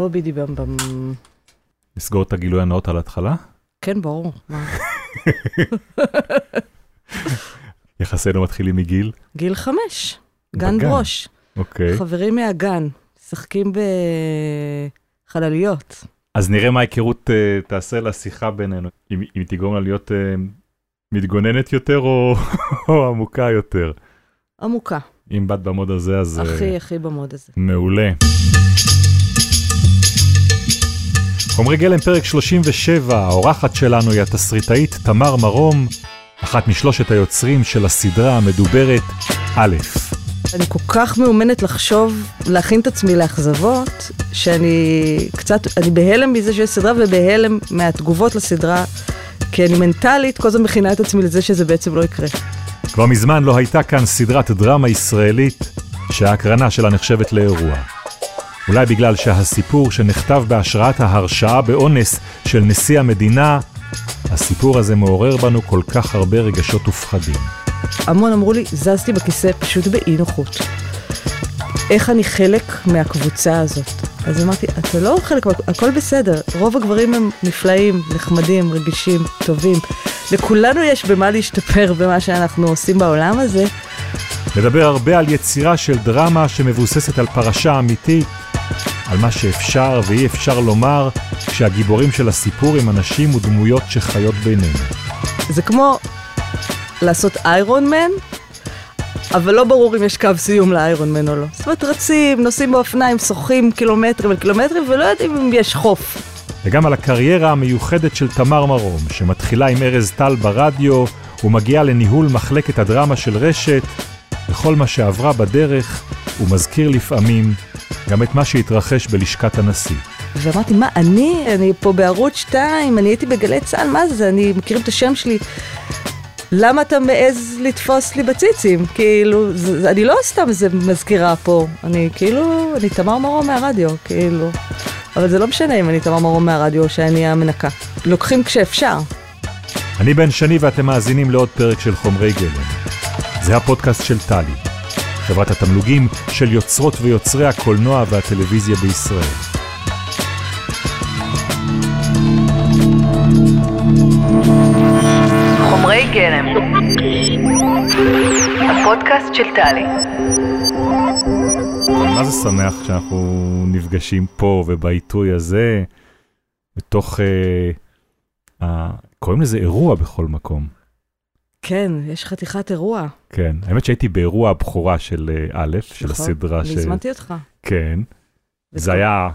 או בידי במבם. נסגור את הגילוי הנאות על ההתחלה? כן, ברור. יחסינו מתחילים מגיל? גיל חמש, גן בגן. ברוש. אוקיי. חברים מהגן, משחקים בחלליות. אז נראה מה ההיכרות אה, תעשה לשיחה בינינו. אם אם תגרום לה להיות אה, מתגוננת יותר או או עמוקה יותר. עמוקה. אם באת במוד הזה, אז... אה, הכי הכי במוד הזה. מעולה. חומרי גלם פרק 37, האורחת שלנו היא התסריטאית תמר מרום, אחת משלושת היוצרים של הסדרה המדוברת א'. אני כל כך מאומנת לחשוב, להכין את עצמי לאכזבות, שאני קצת, אני בהלם מזה שיש סדרה ובהלם מהתגובות לסדרה, כי אני מנטלית כל הזמן מכינה את עצמי לזה שזה בעצם לא יקרה. כבר מזמן לא הייתה כאן סדרת דרמה ישראלית שההקרנה שלה נחשבת לאירוע. אולי בגלל שהסיפור שנכתב בהשראת ההרשעה באונס של נשיא המדינה, הסיפור הזה מעורר בנו כל כך הרבה רגשות ופחדים. המון אמרו לי, זזתי בכיסא פשוט באי נוחות. איך אני חלק מהקבוצה הזאת? אז אמרתי, אתה לא חלק, הכל בסדר. רוב הגברים הם נפלאים, נחמדים, רגישים, טובים. לכולנו יש במה להשתפר במה שאנחנו עושים בעולם הזה. נדבר הרבה על יצירה של דרמה שמבוססת על פרשה אמיתית, על מה שאפשר ואי אפשר לומר כשהגיבורים של הסיפור הם אנשים ודמויות שחיות בינינו. זה כמו לעשות איירון מן, אבל לא ברור אם יש קו סיום לאיירון מן או לא. זאת אומרת, רצים, נוסעים באופניים, שוחים קילומטרים על קילומטרים, ולא יודעים אם יש חוף. וגם על הקריירה המיוחדת של תמר מרום, שמתחילה עם ארז טל ברדיו ומגיעה לניהול מחלקת הדרמה של רשת, וכל מה שעברה בדרך, הוא מזכיר לפעמים גם את מה שהתרחש בלשכת הנשיא. ואמרתי, מה, אני, אני פה בערוץ 2, אני הייתי בגלי צה"ל, מה זה, אני מכירים את השם שלי. למה אתה מעז לתפוס לי בציצים? כאילו, זה, אני לא סתם איזה מזכירה פה, אני כאילו, אני תמר מרום מהרדיו, כאילו. אבל זה לא משנה אם אני תמר מרום מהרדיו או שאני המנקה. לוקחים כשאפשר. אני בן שני ואתם מאזינים לעוד פרק של חומרי גלם. זה הפודקאסט של טלי, חברת התמלוגים של יוצרות ויוצרי הקולנוע והטלוויזיה בישראל. חומרי גלם. הפודקאסט של טלי. מה זה שמח שאנחנו נפגשים פה ובעיתוי הזה, בתוך... אה, אה, קוראים לזה אירוע בכל מקום. כן, יש חתיכת אירוע. כן, האמת שהייתי באירוע הבכורה של אה, א', של נכון? הסדרה אני ש... הזמנתי אותך. כן. זה היה,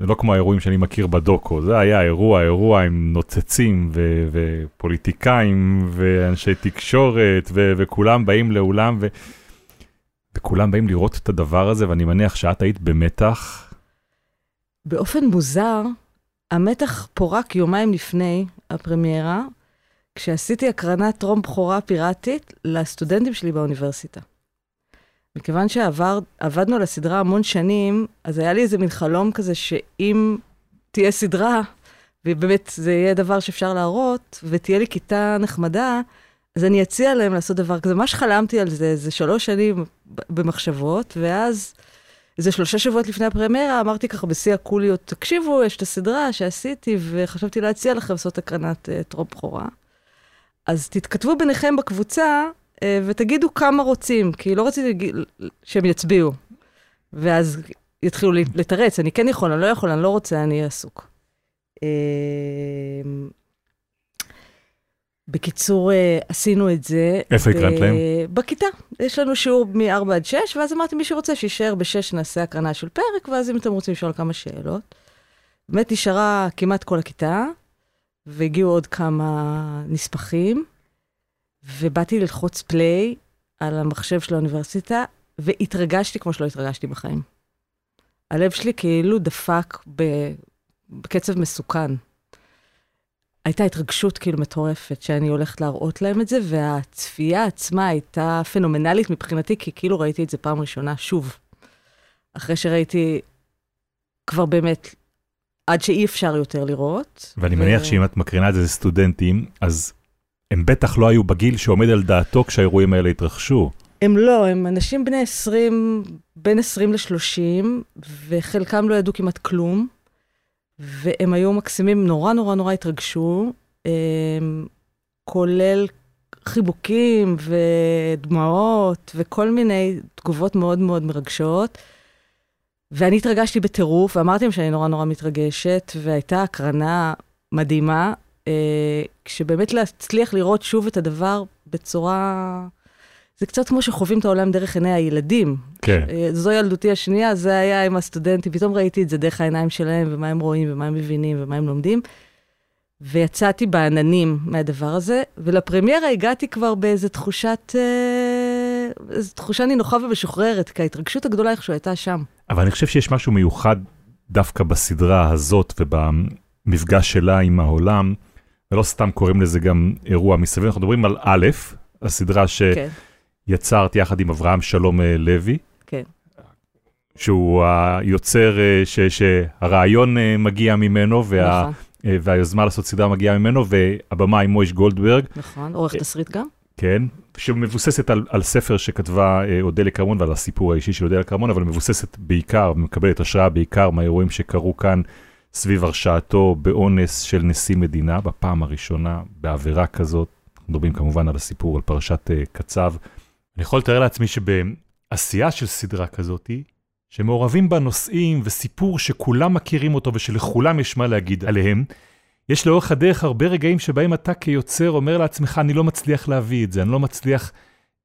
זה לא כמו האירועים שאני מכיר בדוקו, זה היה אירוע, אירוע עם נוצצים ו- ופוליטיקאים ואנשי תקשורת ו- וכולם באים לאולם ו- וכולם באים לראות את הדבר הזה ואני מניח שאת היית במתח. באופן מוזר, המתח פורק יומיים לפני הפרמיירה, כשעשיתי הקרנת טרום בכורה פיראטית לסטודנטים שלי באוניברסיטה. מכיוון שעבדנו על הסדרה המון שנים, אז היה לי איזה מין חלום כזה שאם תהיה סדרה, ובאמת זה יהיה דבר שאפשר להראות, ותהיה לי כיתה נחמדה, אז אני אציע להם לעשות דבר כזה. ממש חלמתי על זה, איזה שלוש שנים במחשבות, ואז איזה שלושה שבועות לפני הפרמיירה, אמרתי ככה בשיא הקוליות, תקשיבו, יש את הסדרה שעשיתי, וחשבתי להציע לכם לעשות הקרנת uh, טרום בכורה. אז תתכתבו ביניכם בקבוצה, uh, ותגידו כמה רוצים, כי לא רציתי שהם יצביעו. ואז יתחילו לתרץ, אני כן יכול, אני לא יכול, אני לא רוצה, אני אהיה עסוק. אה, בקיצור, אה, עשינו את זה. איפה הקרנת ב- להם? בכיתה. יש לנו שיעור מ-4 עד 6, ואז אמרתי, מי שרוצה שיישאר ב-6 נעשה הקרנה של פרק, ואז אם אתם רוצים לשאול כמה שאלות. באמת נשארה כמעט כל הכיתה, והגיעו עוד כמה נספחים, ובאתי ללחוץ פליי על המחשב של האוניברסיטה, והתרגשתי כמו שלא התרגשתי בחיים. הלב שלי כאילו דפק בקצב מסוכן. הייתה התרגשות כאילו מטורפת שאני הולכת להראות להם את זה, והצפייה עצמה הייתה פנומנלית מבחינתי, כי כאילו ראיתי את זה פעם ראשונה שוב. אחרי שראיתי כבר באמת, עד שאי אפשר יותר לראות. ואני ו- מניח שאם את מקרינה את זה לסטודנטים, אז הם בטח לא היו בגיל שעומד על דעתו כשהאירועים האלה התרחשו. הם לא, הם אנשים בני 20, בין 20 ל-30, וחלקם לא ידעו כמעט כלום, והם היו מקסימים, נורא נורא נורא התרגשו, הם, כולל חיבוקים ודמעות וכל מיני תגובות מאוד מאוד מרגשות. ואני התרגשתי בטירוף, ואמרתי להם שאני נורא נורא מתרגשת, והייתה הקרנה מדהימה, אה, כשבאמת להצליח לראות שוב את הדבר בצורה... זה קצת כמו שחווים את העולם דרך עיני הילדים. כן. אה, זו ילדותי השנייה, זה היה עם הסטודנטים, פתאום ראיתי את זה דרך העיניים שלהם, ומה הם רואים, ומה הם מבינים, ומה הם לומדים. ויצאתי בעננים מהדבר הזה, ולפרמיירה הגעתי כבר באיזו תחושת, אה, איזו תחושה נינוחה ומשוחררת, כי ההתרגשות הגדולה איכשהו הייתה שם. אבל אני חושב שיש משהו מיוחד דווקא בסדרה הזאת ובמפגש שלה עם העולם, ולא סתם קוראים לזה גם אירוע מסביב, אנחנו מדברים על א', הסדרה כן, שיצרת יחד עם אברהם שלום אה, לוי, כן. שהוא היוצר אה, ש, שהרעיון אה, מגיע ממנו, וה, נכון, והיוזמה לעשות סדרה מגיעה ממנו, והבמאי מויש גולדברג, נכון. עורך תסריט גם? כן, שמבוססת על, על ספר שכתבה אה, אודליה כרמון ועל הסיפור האישי של אודליה כרמון, אבל מבוססת בעיקר, מקבלת השראה בעיקר מהאירועים שקרו כאן סביב הרשעתו באונס של נשיא מדינה, בפעם הראשונה בעבירה כזאת. מדברים כמובן על הסיפור, על פרשת אה, קצב. אני יכול לתאר לעצמי שבעשייה של סדרה כזאתי, שמעורבים בה נושאים וסיפור שכולם מכירים אותו ושלכולם יש מה להגיד עליהם, יש לאורך הדרך הרבה רגעים שבהם אתה כיוצר אומר לעצמך, אני לא מצליח להביא את זה, אני לא מצליח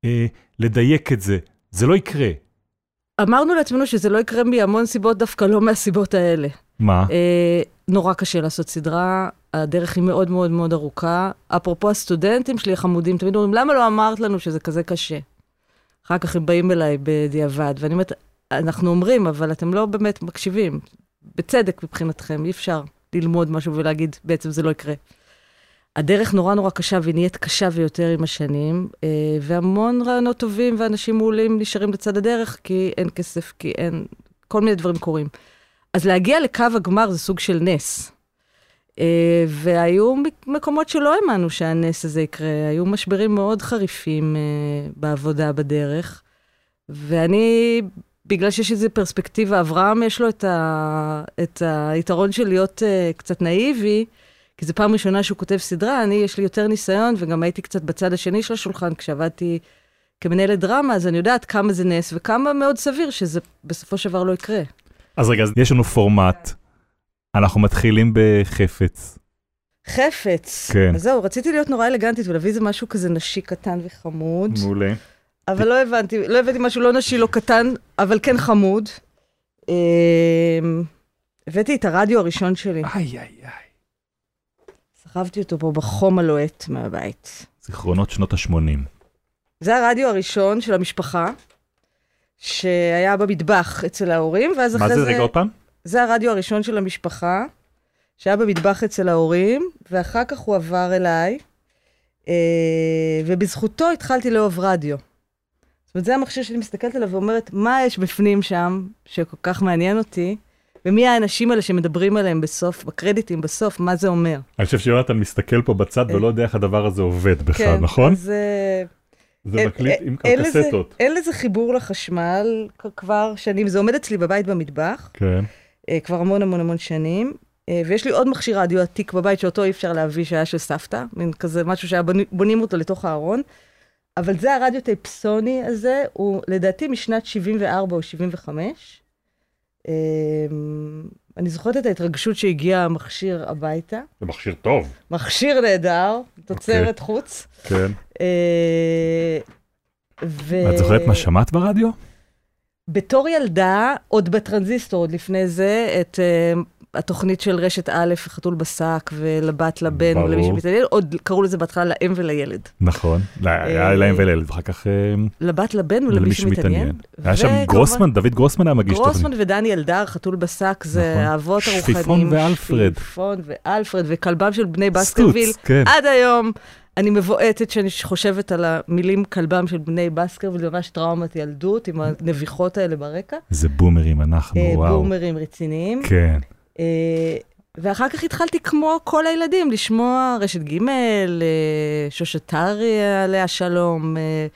אה, לדייק את זה. זה לא יקרה. אמרנו לעצמנו שזה לא יקרה מהמון סיבות, דווקא לא מהסיבות האלה. מה? אה, נורא קשה לעשות סדרה, הדרך היא מאוד מאוד מאוד ארוכה. אפרופו הסטודנטים שלי החמודים, תמיד אומרים, למה לא אמרת לנו שזה כזה קשה? אחר כך הם באים אליי בדיעבד, ואני אומרת, אנחנו אומרים, אבל אתם לא באמת מקשיבים. בצדק מבחינתכם, אי אפשר ללמוד משהו ולהגיד, בעצם זה לא יקרה. הדרך נורא נורא קשה, והיא נהיית קשה ויותר עם השנים, אה, והמון רעיונות טובים ואנשים מעולים נשארים לצד הדרך, כי אין כסף, כי אין... כל מיני דברים קורים. אז להגיע לקו הגמר זה סוג של נס. אה, והיו מקומות שלא האמנו שהנס הזה יקרה, היו משברים מאוד חריפים אה, בעבודה בדרך. ואני, בגלל שיש איזו פרספקטיבה, אברהם יש לו את, ה, את היתרון של להיות uh, קצת נאיבי, כי זו פעם ראשונה שהוא כותב סדרה, אני, יש לי יותר ניסיון, וגם הייתי קצת בצד השני של השולחן כשעבדתי כמנהלת דרמה, אז אני יודעת כמה זה נס וכמה מאוד סביר שזה בסופו של דבר לא יקרה. אז רגע, אז יש לנו פורמט, אנחנו מתחילים בחפץ. חפץ. כן. אז זהו, רציתי להיות נורא אלגנטית ולהביא איזה משהו כזה נשי קטן וחמוד. מעולה. אבל לא הבנתי, לא הבאתי משהו לא נשי, לא קטן, אבל כן חמוד. אמ, הבאתי את הרדיו הראשון שלי, איי איי איי. סחבתי אותו פה בחום הלוהט מהבית. זיכרונות שנות ה-80. זה הרדיו הראשון של המשפחה, שהיה במטבח אצל ההורים, ואז מה אחרי זה זה... רגע עוד פעם? זה הרדיו הראשון של המשפחה, שהיה במטבח אצל ההורים, ואחר כך הוא עבר אליי, אה, ובזכותו התחלתי לאהוב רדיו. זאת אומרת, זה המכשיר שאני מסתכלת עליו ואומרת, מה יש בפנים שם שכל כך מעניין אותי, ומי האנשים האלה שמדברים עליהם בסוף, בקרדיטים בסוף, מה זה אומר. אני חושב שיונתן מסתכל פה בצד ולא יודע איך הדבר הזה עובד בכלל, כן, נכון? אז... אה, זה מקליט אין- עם אין לזה- קסטות. אין לזה חיבור לחשמל כבר שנים, זה עומד אצלי בבית במטבח, כן. אה, כבר המון המון המון שנים, אה, ויש לי עוד מכשיר רדיו עתיק בבית שאותו אי אפשר להביא, שהיה של סבתא, מין כזה משהו שהיה בונים אותו לתוך הארון, אבל זה הרדיו טייפסוני הזה, הוא לדעתי משנת 74 או 75. אה, אני זוכרת את ההתרגשות שהגיע המכשיר הביתה. זה מכשיר טוב. מכשיר נהדר, תוצרת אוקיי. חוץ. כן. אה, ו... את זוכרת מה שמעת ברדיו? בתור ילדה, עוד בטרנזיסטור, עוד לפני זה, את uh, התוכנית של רשת א', חתול בשק, ולבת לבן, ברור. ולמי שמתעניין, עוד קראו לזה בהתחלה לאם ולילד. נכון. לא, היה להם ולילד, ואחר כך אה, לבת לבן ולמי למי שמתעניין. היה שם וכמובן- גרוסמן, דוד גרוסמן היה מגיש תוכנית. גרוסמן ודני אלדר, חתול בשק, זה נכון. האבות הרוחניים. שפיפון ואלפרד. שפיפון ואלפרד, וכלבם של בני בסקרוויל. כן. עד היום אני מבועטת שאני חושבת על המילים כלבם של בני בסקרוויל, ממש טראומת ילדות, עם הנביחות האלה ברקע. איזה בומרים אנחנו, אה, וואו. בומרים רציניים. כן. אה, ואחר כך התחלתי כמו כל הילדים, לשמוע רשת ג', אה, שושת טרי עליה שלום. אה,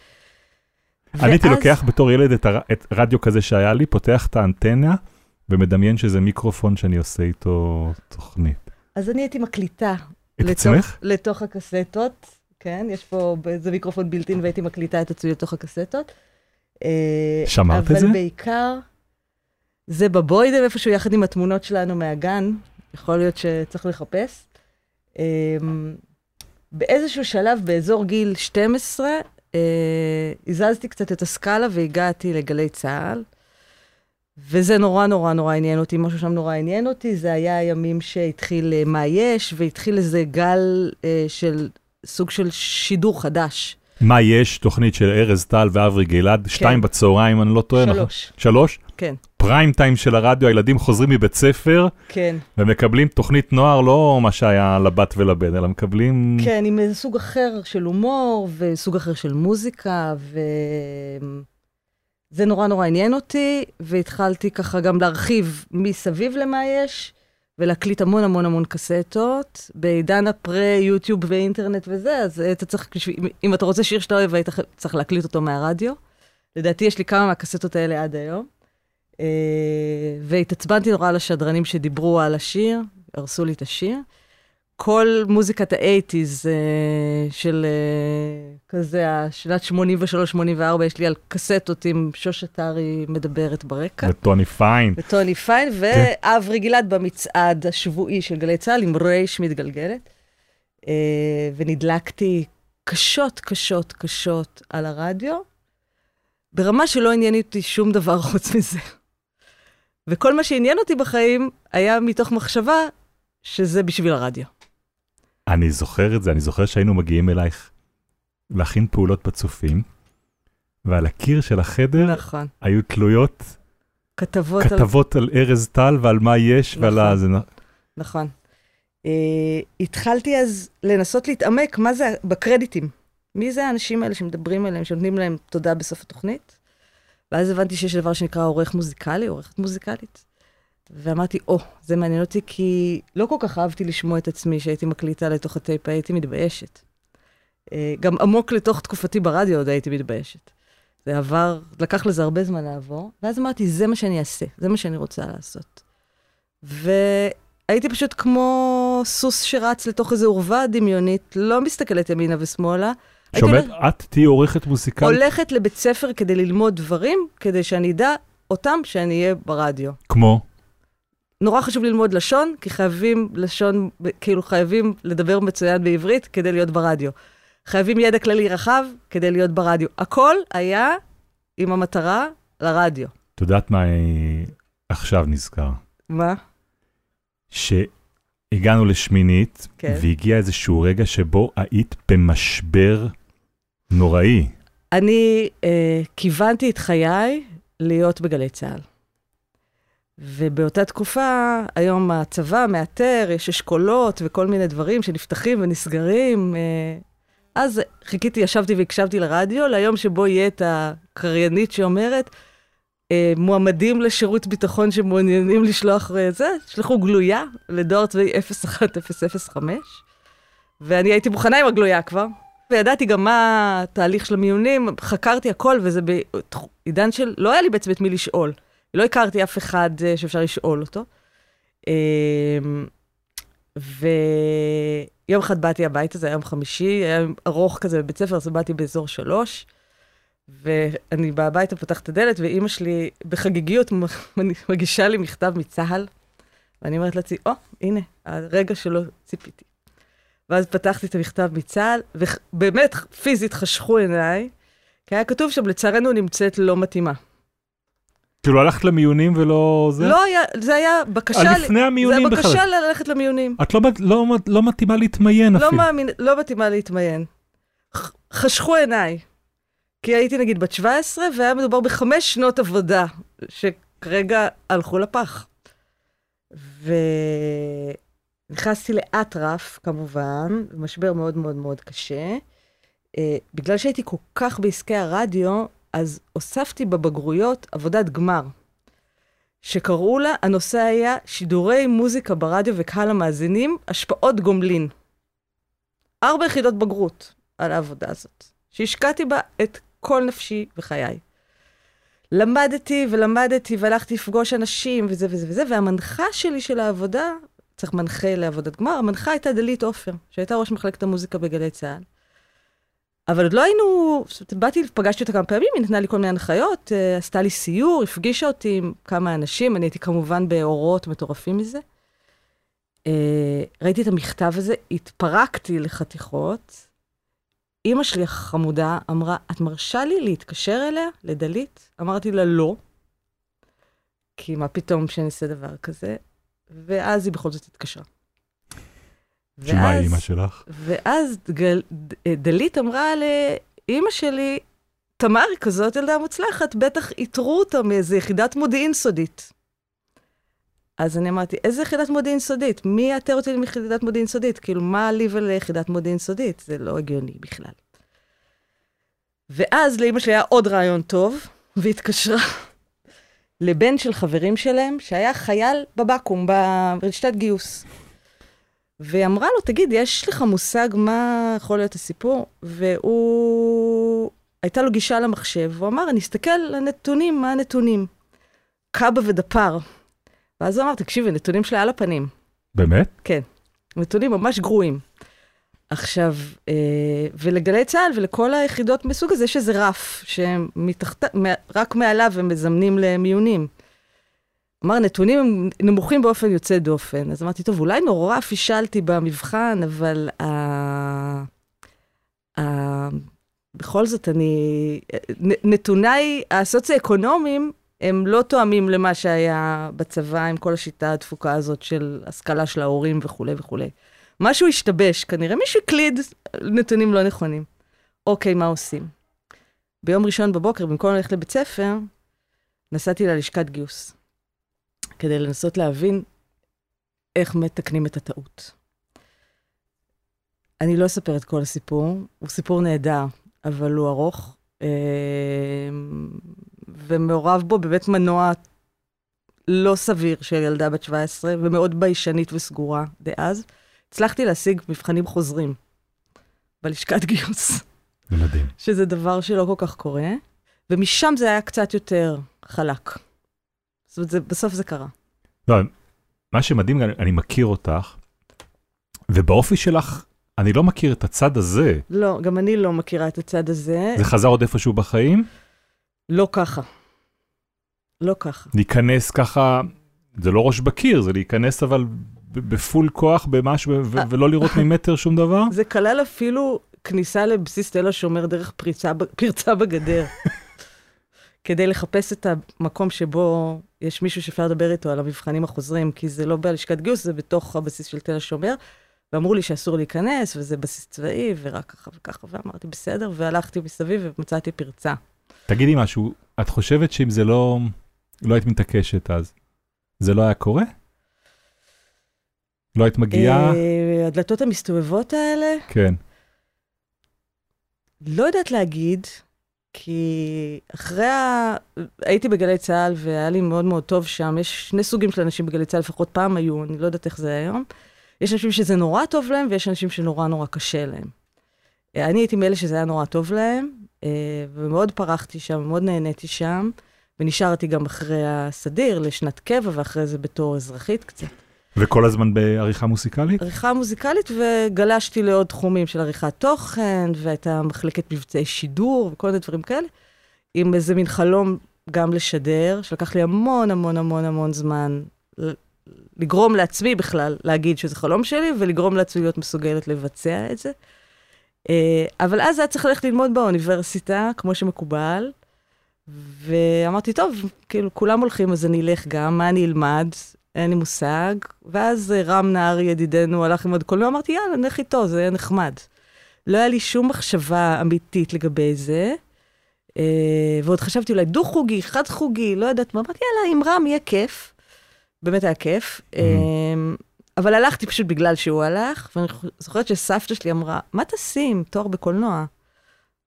אני הייתי ואז- לוקח בתור ילד את הר- את רדיו כזה שהיה לי, פותח את האנטנה ומדמיין שזה מיקרופון שאני עושה איתו תוכנית. אז אני הייתי מקליטה. את עצמך? לתוך הקסטות, כן? יש פה איזה מיקרופון בילטין והייתי מקליטה את עצמי לתוך הקסטות. שמרת את זה? אבל בעיקר, זה בבוידם איפשהו יחד עם התמונות שלנו מהגן, יכול להיות שצריך לחפש. אה, באיזשהו שלב, באזור גיל 12, אה, הזזתי קצת את הסקאלה והגעתי לגלי צה"ל. וזה נורא נורא נורא עניין אותי, משהו שם נורא עניין אותי, זה היה הימים שהתחיל אה, מה יש, והתחיל איזה גל אה, של סוג של שידור חדש. מה יש? תוכנית של ארז טל ואברי גלעד, שתיים בצהריים, אני לא טועה. נכון? שלוש, שלוש? כן, פריים טיים של הרדיו, הילדים חוזרים מבית ספר כן. ומקבלים תוכנית נוער, לא מה שהיה לבת ולבן, אלא מקבלים... כן, עם סוג אחר של הומור, וסוג אחר של מוזיקה, ו... זה נורא נורא עניין אותי, והתחלתי ככה גם להרחיב מסביב למה יש, ולהקליט המון המון המון קסטות. בעידן הפרה-יוטיוב ואינטרנט וזה, אז אתה צריך, אם אתה רוצה שיר שאתה אוהב, היית צריך להקליט אותו מהרדיו. לדעתי יש לי כמה מהקסטות האלה עד היום. אה, והתעצבנתי נורא על השדרנים שדיברו על השיר, הרסו לי את השיר. כל מוזיקת האייטיז uh, של uh, כזה, השנת 83-84, יש לי על קסטות עם שוש אתרי מדברת ברקע. וטוני פיין. וטוני פיין, ואברי גלעד במצעד השבועי של גלי צה"ל עם רייש מתגלגלת. ונדלקתי קשות, קשות, קשות על הרדיו, ברמה שלא עניין אותי שום דבר חוץ מזה. וכל מה שעניין אותי בחיים היה מתוך מחשבה שזה בשביל הרדיו. אני זוכר את זה, אני זוכר שהיינו מגיעים אלייך להכין פעולות בצופים, ועל הקיר של החדר נכון. היו תלויות כתבות על... כתבות על ארז טל ועל מה יש ועל נכון. ה... זה נכון. Uh, התחלתי אז לנסות להתעמק מה זה בקרדיטים. מי זה האנשים האלה שמדברים עליהם, שנותנים להם תודה בסוף התוכנית? ואז הבנתי שיש דבר שנקרא עורך מוזיקלי, עורכת מוזיקלית. ואמרתי, או, oh, זה מעניין אותי, כי לא כל כך אהבתי לשמוע את עצמי שהייתי מקליטה לתוך הטייפ, הייתי מתביישת. Uh, גם עמוק לתוך תקופתי ברדיו עוד הייתי מתביישת. זה עבר, לקח לזה הרבה זמן לעבור, ואז אמרתי, זה מה שאני אעשה, זה מה שאני רוצה לעשות. והייתי פשוט כמו סוס שרץ לתוך איזו עורווה דמיונית, לא מסתכלת ימינה ושמאלה. הולכת- את תהיי עורכת מוזיקלית הולכת לבית ספר כדי ללמוד דברים, כדי שאני אדע אותם שאני אהיה ברדיו. כמו, נורא חשוב ללמוד לשון, כי חייבים לשון, כאילו חייבים לדבר מצוין בעברית כדי להיות ברדיו. חייבים ידע כללי רחב כדי להיות ברדיו. הכל היה עם המטרה לרדיו. את יודעת מה אה, עכשיו נזכר? מה? שהגענו לשמינית, כן. והגיע איזשהו רגע שבו היית במשבר נוראי. אני אה, כיוונתי את חיי להיות בגלי צה"ל. ובאותה תקופה, היום הצבא מאתר, יש אשכולות וכל מיני דברים שנפתחים ונסגרים. אה, אז חיכיתי, ישבתי והקשבתי לרדיו, ליום שבו יהיה את הקריינית שאומרת, אה, מועמדים לשירות ביטחון שמעוניינים לשלוח אה, זה, שלחו גלויה לדואר צבאי 01005, ואני הייתי מוכנה עם הגלויה כבר, וידעתי גם מה התהליך של המיונים, חקרתי הכל, וזה בעידן של, לא היה לי בעצם את מי לשאול. לא הכרתי אף אחד אה, שאפשר לשאול אותו. אמ, ויום אחד באתי הביתה, זה היה יום חמישי, היה יום ארוך כזה בבית ספר, אז באתי באזור שלוש, ואני באה הביתה, פותחת את הדלת, ואימא שלי בחגיגיות מגישה לי מכתב מצה"ל, ואני אומרת לעצמי, או, הנה, הרגע שלא ציפיתי. ואז פתחתי את המכתב מצה"ל, ובאמת, פיזית חשכו עיניי, כי היה כתוב שם, לצערנו נמצאת לא מתאימה. כאילו הלכת למיונים ולא זה? לא היה, זה היה בקשה... אה, לפני המיונים זה בכלל. בקשה ללכת למיונים. את לא, לא, לא מתאימה להתמיין לא אפילו. מאמין, לא מתאימה להתמיין. חשכו עיניי. כי הייתי נגיד בת 17, והיה מדובר בחמש שנות עבודה, שכרגע הלכו לפח. ונכנסתי לאטרף, כמובן, משבר מאוד מאוד מאוד קשה. Uh, בגלל שהייתי כל כך בעסקי הרדיו, אז הוספתי בבגרויות עבודת גמר, שקראו לה, הנושא היה שידורי מוזיקה ברדיו וקהל המאזינים, השפעות גומלין. ארבע יחידות בגרות על העבודה הזאת, שהשקעתי בה את כל נפשי וחיי. למדתי ולמדתי והלכתי לפגוש אנשים וזה וזה וזה, והמנחה שלי של העבודה, צריך מנחה לעבודת גמר, המנחה הייתה דלית עופר, שהייתה ראש מחלקת המוזיקה בגלי צה"ל. אבל עוד לא היינו, באתי, פגשתי אותה כמה פעמים, היא נתנה לי כל מיני הנחיות, אה, עשתה לי סיור, הפגישה אותי עם כמה אנשים, אני הייתי כמובן באורות מטורפים מזה. אה, ראיתי את המכתב הזה, התפרקתי לחתיכות. אימא שלי החמודה אמרה, את מרשה לי להתקשר אליה, לדלית? אמרתי לה, לא. כי מה פתאום שאני אעשה דבר כזה? ואז היא בכל זאת התקשרה. שמה ואז- אימא שלך? ואז גל, ד- דלית אמרה לאימא שלי, תמר היא כזאת ילדה מוצלחת, בטח איתרו אותה מאיזה יחידת מודיעין סודית. אז אני אמרתי, איזה יחידת מודיעין סודית? מי יאתר אותי מיחידת מודיעין סודית? כאילו, מה לי וליחידת מודיעין סודית? זה לא הגיוני בכלל. ואז לאימא שלי היה עוד רעיון טוב, והתקשרה לבן של חברים שלהם, שהיה חייל בבקו"ם, ברשתת גיוס. והיא אמרה לו, תגיד, יש לך מושג מה יכול להיות הסיפור? והוא... הייתה לו גישה למחשב, והוא אמר, אני אסתכל על הנתונים, מה הנתונים? קאבה ודפר. ואז הוא אמר, תקשיבי, נתונים שלי על הפנים. באמת? כן, נתונים ממש גרועים. עכשיו, אה, ולגלי צה"ל ולכל היחידות מסוג הזה יש איזה רף, רק מעליו הם מזמנים למיונים. אמר, נתונים הם נמוכים באופן יוצא דופן. אז אמרתי, טוב, אולי נורא פישלתי במבחן, אבל אה, אה, בכל זאת, אני... נ- נתוניי הסוציו-אקונומיים הם לא תואמים למה שהיה בצבא עם כל השיטה הדפוקה הזאת של השכלה של ההורים וכולי וכולי. משהו השתבש, כנראה מישהו הקליד נתונים לא נכונים. אוקיי, מה עושים? ביום ראשון בבוקר, במקום ללכת לבית ספר, נסעתי ללשכת גיוס, כדי לנסות להבין איך מתקנים את הטעות. אני לא אספר את כל הסיפור, הוא סיפור נהדר, אבל הוא ארוך, אה, ומעורב בו באמת מנוע לא סביר של ילדה בת 17, ומאוד ביישנית וסגורה דאז. הצלחתי להשיג מבחנים חוזרים בלשכת גיוס, זה מדהים. שזה דבר שלא כל כך קורה, ומשם זה היה קצת יותר חלק. זאת אומרת, זה, בסוף זה קרה. לא, מה שמדהים, אני, אני מכיר אותך, ובאופי שלך, אני לא מכיר את הצד הזה. לא, גם אני לא מכירה את הצד הזה. זה חזר עוד איפשהו בחיים? לא ככה. לא ככה. להיכנס ככה, זה לא ראש בקיר, זה להיכנס אבל בפול כוח במשהו ו- ולא לראות ממטר שום דבר? זה כלל אפילו כניסה לבסיס תל השומר דרך פריצה, פרצה בגדר. כדי לחפש את המקום שבו יש מישהו שאפשר לדבר איתו על המבחנים החוזרים, כי זה לא בלשכת גיוס, זה בתוך הבסיס של תל השומר. ואמרו לי שאסור להיכנס, וזה בסיס צבאי, ורק ככה וככה, ואמרתי, בסדר, והלכתי מסביב ומצאתי פרצה. תגידי משהו, את חושבת שאם זה לא, לא היית מתעקשת אז, זה לא היה קורה? לא היית מגיעה? אה, הדלתות המסתובבות האלה, כן. לא יודעת להגיד, כי אחרי ה... הייתי בגלי צה"ל והיה לי מאוד מאוד טוב שם. יש שני סוגים של אנשים בגלי צה"ל, לפחות פעם היו, אני לא יודעת איך זה היום. יש אנשים שזה נורא טוב להם, ויש אנשים שנורא נורא קשה להם. אה, אני הייתי מאלה שזה היה נורא טוב להם, אה, ומאוד פרחתי שם, מאוד נהניתי שם, ונשארתי גם אחרי הסדיר לשנת קבע, ואחרי זה בתור אזרחית קצת. וכל הזמן בעריכה מוסיקלית? עריכה מוזיקלית, וגלשתי לעוד תחומים של עריכת תוכן, והייתה מחלקת מבצעי שידור וכל מיני דברים כאלה, עם איזה מין חלום גם לשדר, שלקח לי המון המון המון המון זמן לגרום לעצמי בכלל להגיד שזה חלום שלי, ולגרום לעצמי להיות מסוגלת לבצע את זה. אה, אבל אז היה צריך ללכת ללמוד באוניברסיטה, כמו שמקובל, ואמרתי, טוב, כאילו, כולם הולכים, אז אני אלך גם, מה אני אלמד? אין לי מושג. ואז אה, רם נהרי, ידידנו, הלך ללמוד קולנוע, אמרתי, יאללה, נלך איתו, זה יהיה נחמד. לא היה לי שום מחשבה אמיתית לגבי זה. אה, ועוד חשבתי אולי דו-חוגי, חד-חוגי, לא יודעת מה, אמרתי, יאללה, עם רם יהיה כיף. באמת היה כיף. אה, אבל הלכתי פשוט בגלל שהוא הלך, ואני זוכרת שסבתא שלי אמרה, מה תעשי עם תואר בקולנוע?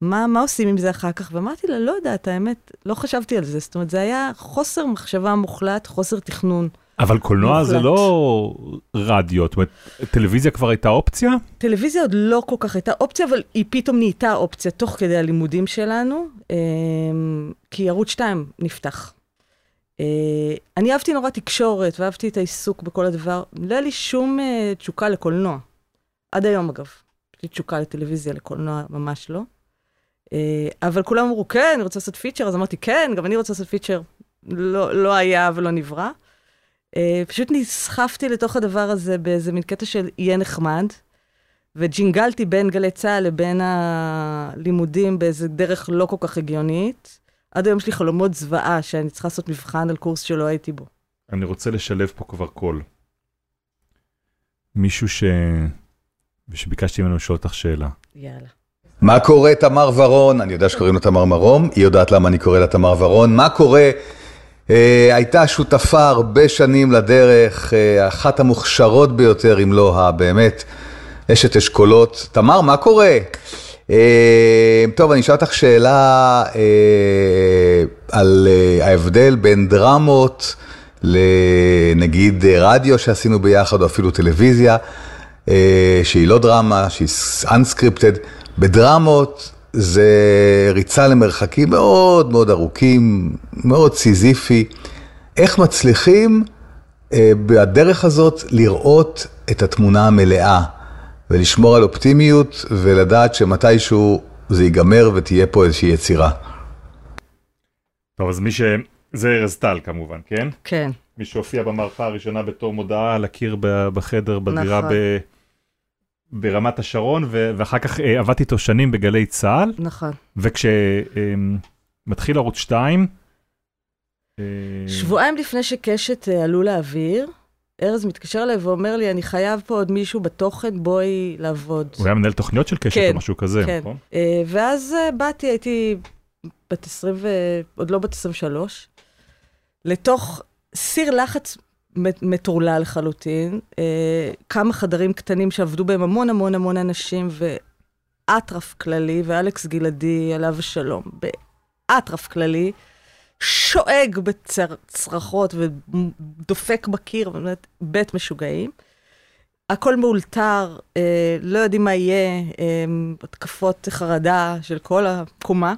מה, מה עושים עם זה אחר כך? ואמרתי לה, לא יודעת, האמת, לא חשבתי על זה. זאת אומרת, זה היה חוסר מחשבה מוחלט, חוסר תכנון אבל קולנוע זה מוחלט. לא רדיו, זאת אומרת, טלוויזיה כבר הייתה אופציה? טלוויזיה עוד לא כל כך הייתה אופציה, אבל היא פתאום נהייתה אופציה תוך כדי הלימודים שלנו, אמ, כי ערוץ 2 נפתח. אה, אני אהבתי נורא תקשורת, ואהבתי את העיסוק בכל הדבר. לא היה לי שום אה, תשוקה לקולנוע. עד היום, אגב. יש לי תשוקה לטלוויזיה, לקולנוע, ממש לא. אה, אבל כולם אמרו, כן, אני רוצה לעשות פיצ'ר, אז אמרתי, כן, גם אני רוצה לעשות פיצ'ר. לא, לא היה ולא נברא. אה, פשוט נסחפתי לתוך הדבר הזה באיזה מין קטע של יהיה נחמד, וג'ינגלתי בין גלי צה"ל לבין הלימודים באיזה דרך לא כל כך הגיונית. עד היום יש לי חלומות זוועה שאני צריכה לעשות מבחן על קורס שלא הייתי בו. אני רוצה לשלב פה כבר קול. מישהו ש... ושביקשתי ממנו לשאול אותך שאלה. יאללה. מה קורה תמר ורון? אני יודע שקוראים לה תמר מרום, היא יודעת למה אני קורא לה תמר ורון. מה קורה? אה, הייתה שותפה הרבה שנים לדרך, אה, אחת המוכשרות ביותר, אם לא הבאמת, אשת אשכולות. תמר, מה קורה? אה, טוב, אני אשאל אותך שאלה על ההבדל בין דרמות לנגיד רדיו שעשינו ביחד, או אפילו טלוויזיה, שהיא לא דרמה, שהיא unscripted. בדרמות זה ריצה למרחקים מאוד מאוד ארוכים, מאוד סיזיפי. איך מצליחים אה, בדרך הזאת לראות את התמונה המלאה ולשמור על אופטימיות ולדעת שמתישהו זה ייגמר ותהיה פה איזושהי יצירה. טוב, אז מי ש... זה ארז טל כמובן, כן? כן, מי שהופיע במערכה הראשונה בתור מודעה על הקיר בחדר בדירה נכון. ב... ברמת השרון, ו... ואחר כך אה, עבדתי איתו שנים בגלי צה"ל, נכון. וכשמתחיל ערוץ 2, אה, שבועיים לפני שקשת אה, עלו לאוויר, ארז מתקשר אליי ואומר לי, אני חייב פה עוד מישהו בתוכן, בואי לעבוד. הוא היה מנהל תוכניות של קשת כן, או משהו כזה, כן. נכון? אה, ואז אה, באתי, הייתי בת 20 ו... עוד לא בת 23, לתוך סיר לחץ מטורלל לחלוטין, אה, כמה חדרים קטנים שעבדו בהם המון המון המון אנשים, ואטרף כללי, ואלכס גלעדי, עליו השלום, באטרף כללי, שואג בצרחות ודופק בקיר, באמת, בית משוגעים. הכל מאולתר, אה, לא יודעים מה יהיה, אה, התקפות חרדה של כל הקומה.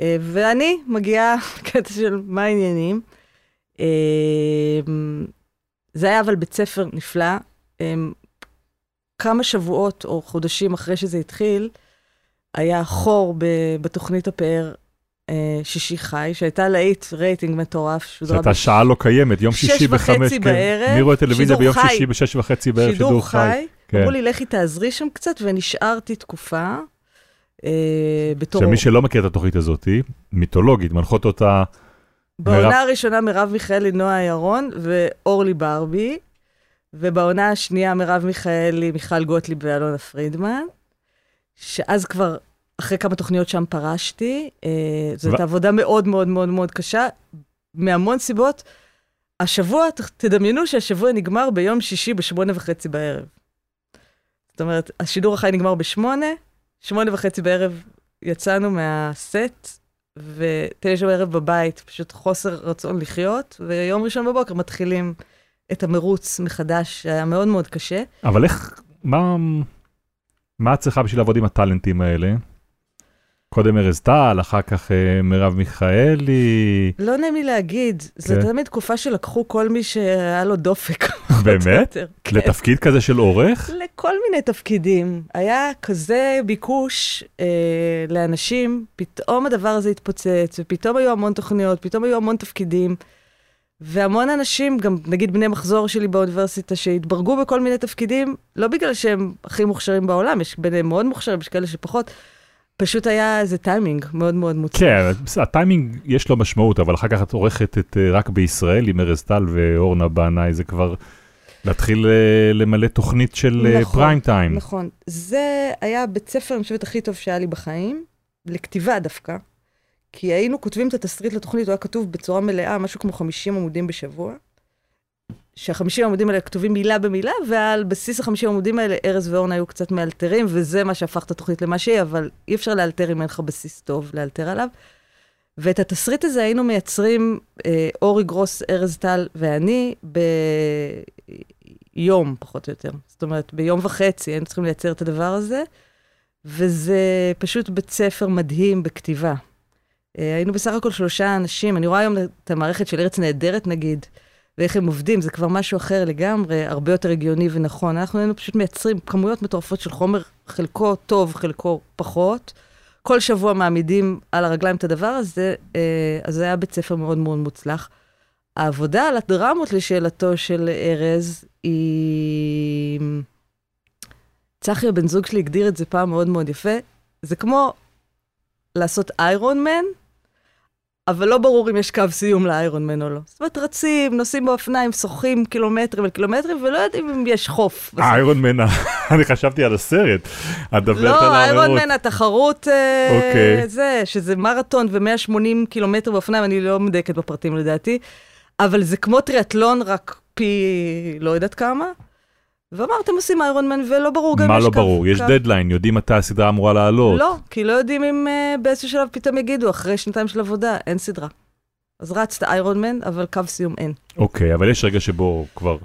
אה, ואני מגיעה קטע של מה העניינים. אה, זה היה אבל בית ספר נפלא. אה, כמה שבועות או חודשים אחרי שזה התחיל, היה חור ב- בתוכנית הפאר אה, שישי חי, שהייתה להיט רייטינג מטורף. שהייתה בש- שעה לא קיימת, יום שש שישי וחצי בחמש, כן. בערב, מי רואה טלוויזיה שידור ביום חי. שישי בשש וחצי בערב, שידור חי. כן. אמרו לי, לכי תעזרי שם קצת, ונשארתי תקופה אה, בתור... שמי שלא מכיר את התוכנית הזאת, מיתולוגית, מנחות אותה, בעונה הראשונה מרב מיכאלי, נועה ירון ואורלי ברבי, ובעונה השנייה מרב מיכאלי, מיכל גוטליב ואלונה פרידמן, שאז כבר, אחרי כמה תוכניות שם פרשתי, אה, זאת ו- עבודה מאוד מאוד מאוד מאוד קשה, מהמון סיבות. השבוע, תדמיינו שהשבוע נגמר ביום שישי בשמונה וחצי בערב. זאת אומרת, השידור החי נגמר בשמונה, שמונה וחצי בערב יצאנו מהסט, ותשע בערב בבית, פשוט חוסר רצון לחיות, ויום ראשון בבוקר מתחילים את המרוץ מחדש, שהיה מאוד מאוד קשה. אבל איך, מה, מה את צריכה בשביל לעבוד עם הטאלנטים האלה? קודם ארז טל, אחר כך אה, מרב מיכאלי, לא נעים לי להגיד, זו כן. תמיד תקופה שלקחו כל מי שהיה לו דופק. באמת? כן. לתפקיד כזה של עורך? לכל מיני תפקידים. היה כזה ביקוש אה, לאנשים, פתאום הדבר הזה התפוצץ, ופתאום היו המון תוכניות, פתאום היו המון תפקידים, והמון אנשים, גם נגיד בני מחזור שלי באוניברסיטה, שהתברגו בכל מיני תפקידים, לא בגלל שהם הכי מוכשרים בעולם, יש ביניהם מאוד מוכשרים, יש כאלה שפחות, פשוט היה איזה טיימינג מאוד מאוד מוצלח. כן, הטיימינג יש לו משמעות, אבל אחר כך את עורכת את אה, רק בישראל עם ארז טל ואורנה בנאי, זה כבר להתחיל אה, למלא תוכנית של אה, נכון, פריים טיים. נכון. זה היה בית ספר, אני חושבת, הכי טוב שהיה לי בחיים, לכתיבה דווקא. כי היינו כותבים את התסריט לתוכנית, הוא היה כתוב בצורה מלאה, משהו כמו 50 עמודים בשבוע. שהחמישים עמודים האלה כתובים מילה במילה, ועל בסיס החמישים עמודים האלה, ארז ואורנה היו קצת מאלתרים, וזה מה שהפך את התוכנית למה שהיא, אבל אי אפשר לאלתר אם אין לך בסיס טוב לאלתר עליו. ואת התסריט הזה היינו מייצרים, אה, אורי גרוס, ארז טל ואני, ביום, פחות או יותר. זאת אומרת, ביום וחצי היינו צריכים לייצר את הדבר הזה, וזה פשוט בית ספר מדהים בכתיבה. אה, היינו בסך הכל שלושה אנשים, אני רואה היום את המערכת של ארץ נהדרת, נגיד, ואיך הם עובדים, זה כבר משהו אחר לגמרי, הרבה יותר הגיוני ונכון. אנחנו היינו פשוט מייצרים כמויות מטורפות של חומר, חלקו טוב, חלקו פחות. כל שבוע מעמידים על הרגליים את הדבר הזה, אה, אז זה היה בית ספר מאוד מאוד מוצלח. העבודה על הדרמות, לשאלתו של ארז, היא... צחי, הבן זוג שלי, הגדיר את זה פעם מאוד מאוד יפה. זה כמו לעשות איירון מן, אבל לא ברור אם יש קו סיום לאיירון מן או לא. זאת אומרת, רצים, נוסעים באופניים, שוחים קילומטרים על קילומטרים, ולא יודעים אם יש חוף. איירון מן, אני חשבתי על הסרט. את מדברת לא, על איירון האמירות. מן, התחרות, אה, אוקיי. זה, שזה מרתון ו-180 קילומטר באופניים, אני לא מדייקת בפרטים לדעתי, אבל זה כמו טריאטלון, רק פי לא יודעת כמה. ואמרתם עושים איירון מן, ולא ברור גם מה לא קו- ברור? יש דדליין, יודעים מתי הסדרה אמורה לעלות. לא, כי לא יודעים אם uh, באיזשהו שלב פתאום יגידו, אחרי שנתיים של עבודה, אין סדרה. אז רצת איירון מן, אבל קו סיום אין. אוקיי, אבל יש רגע שבו כבר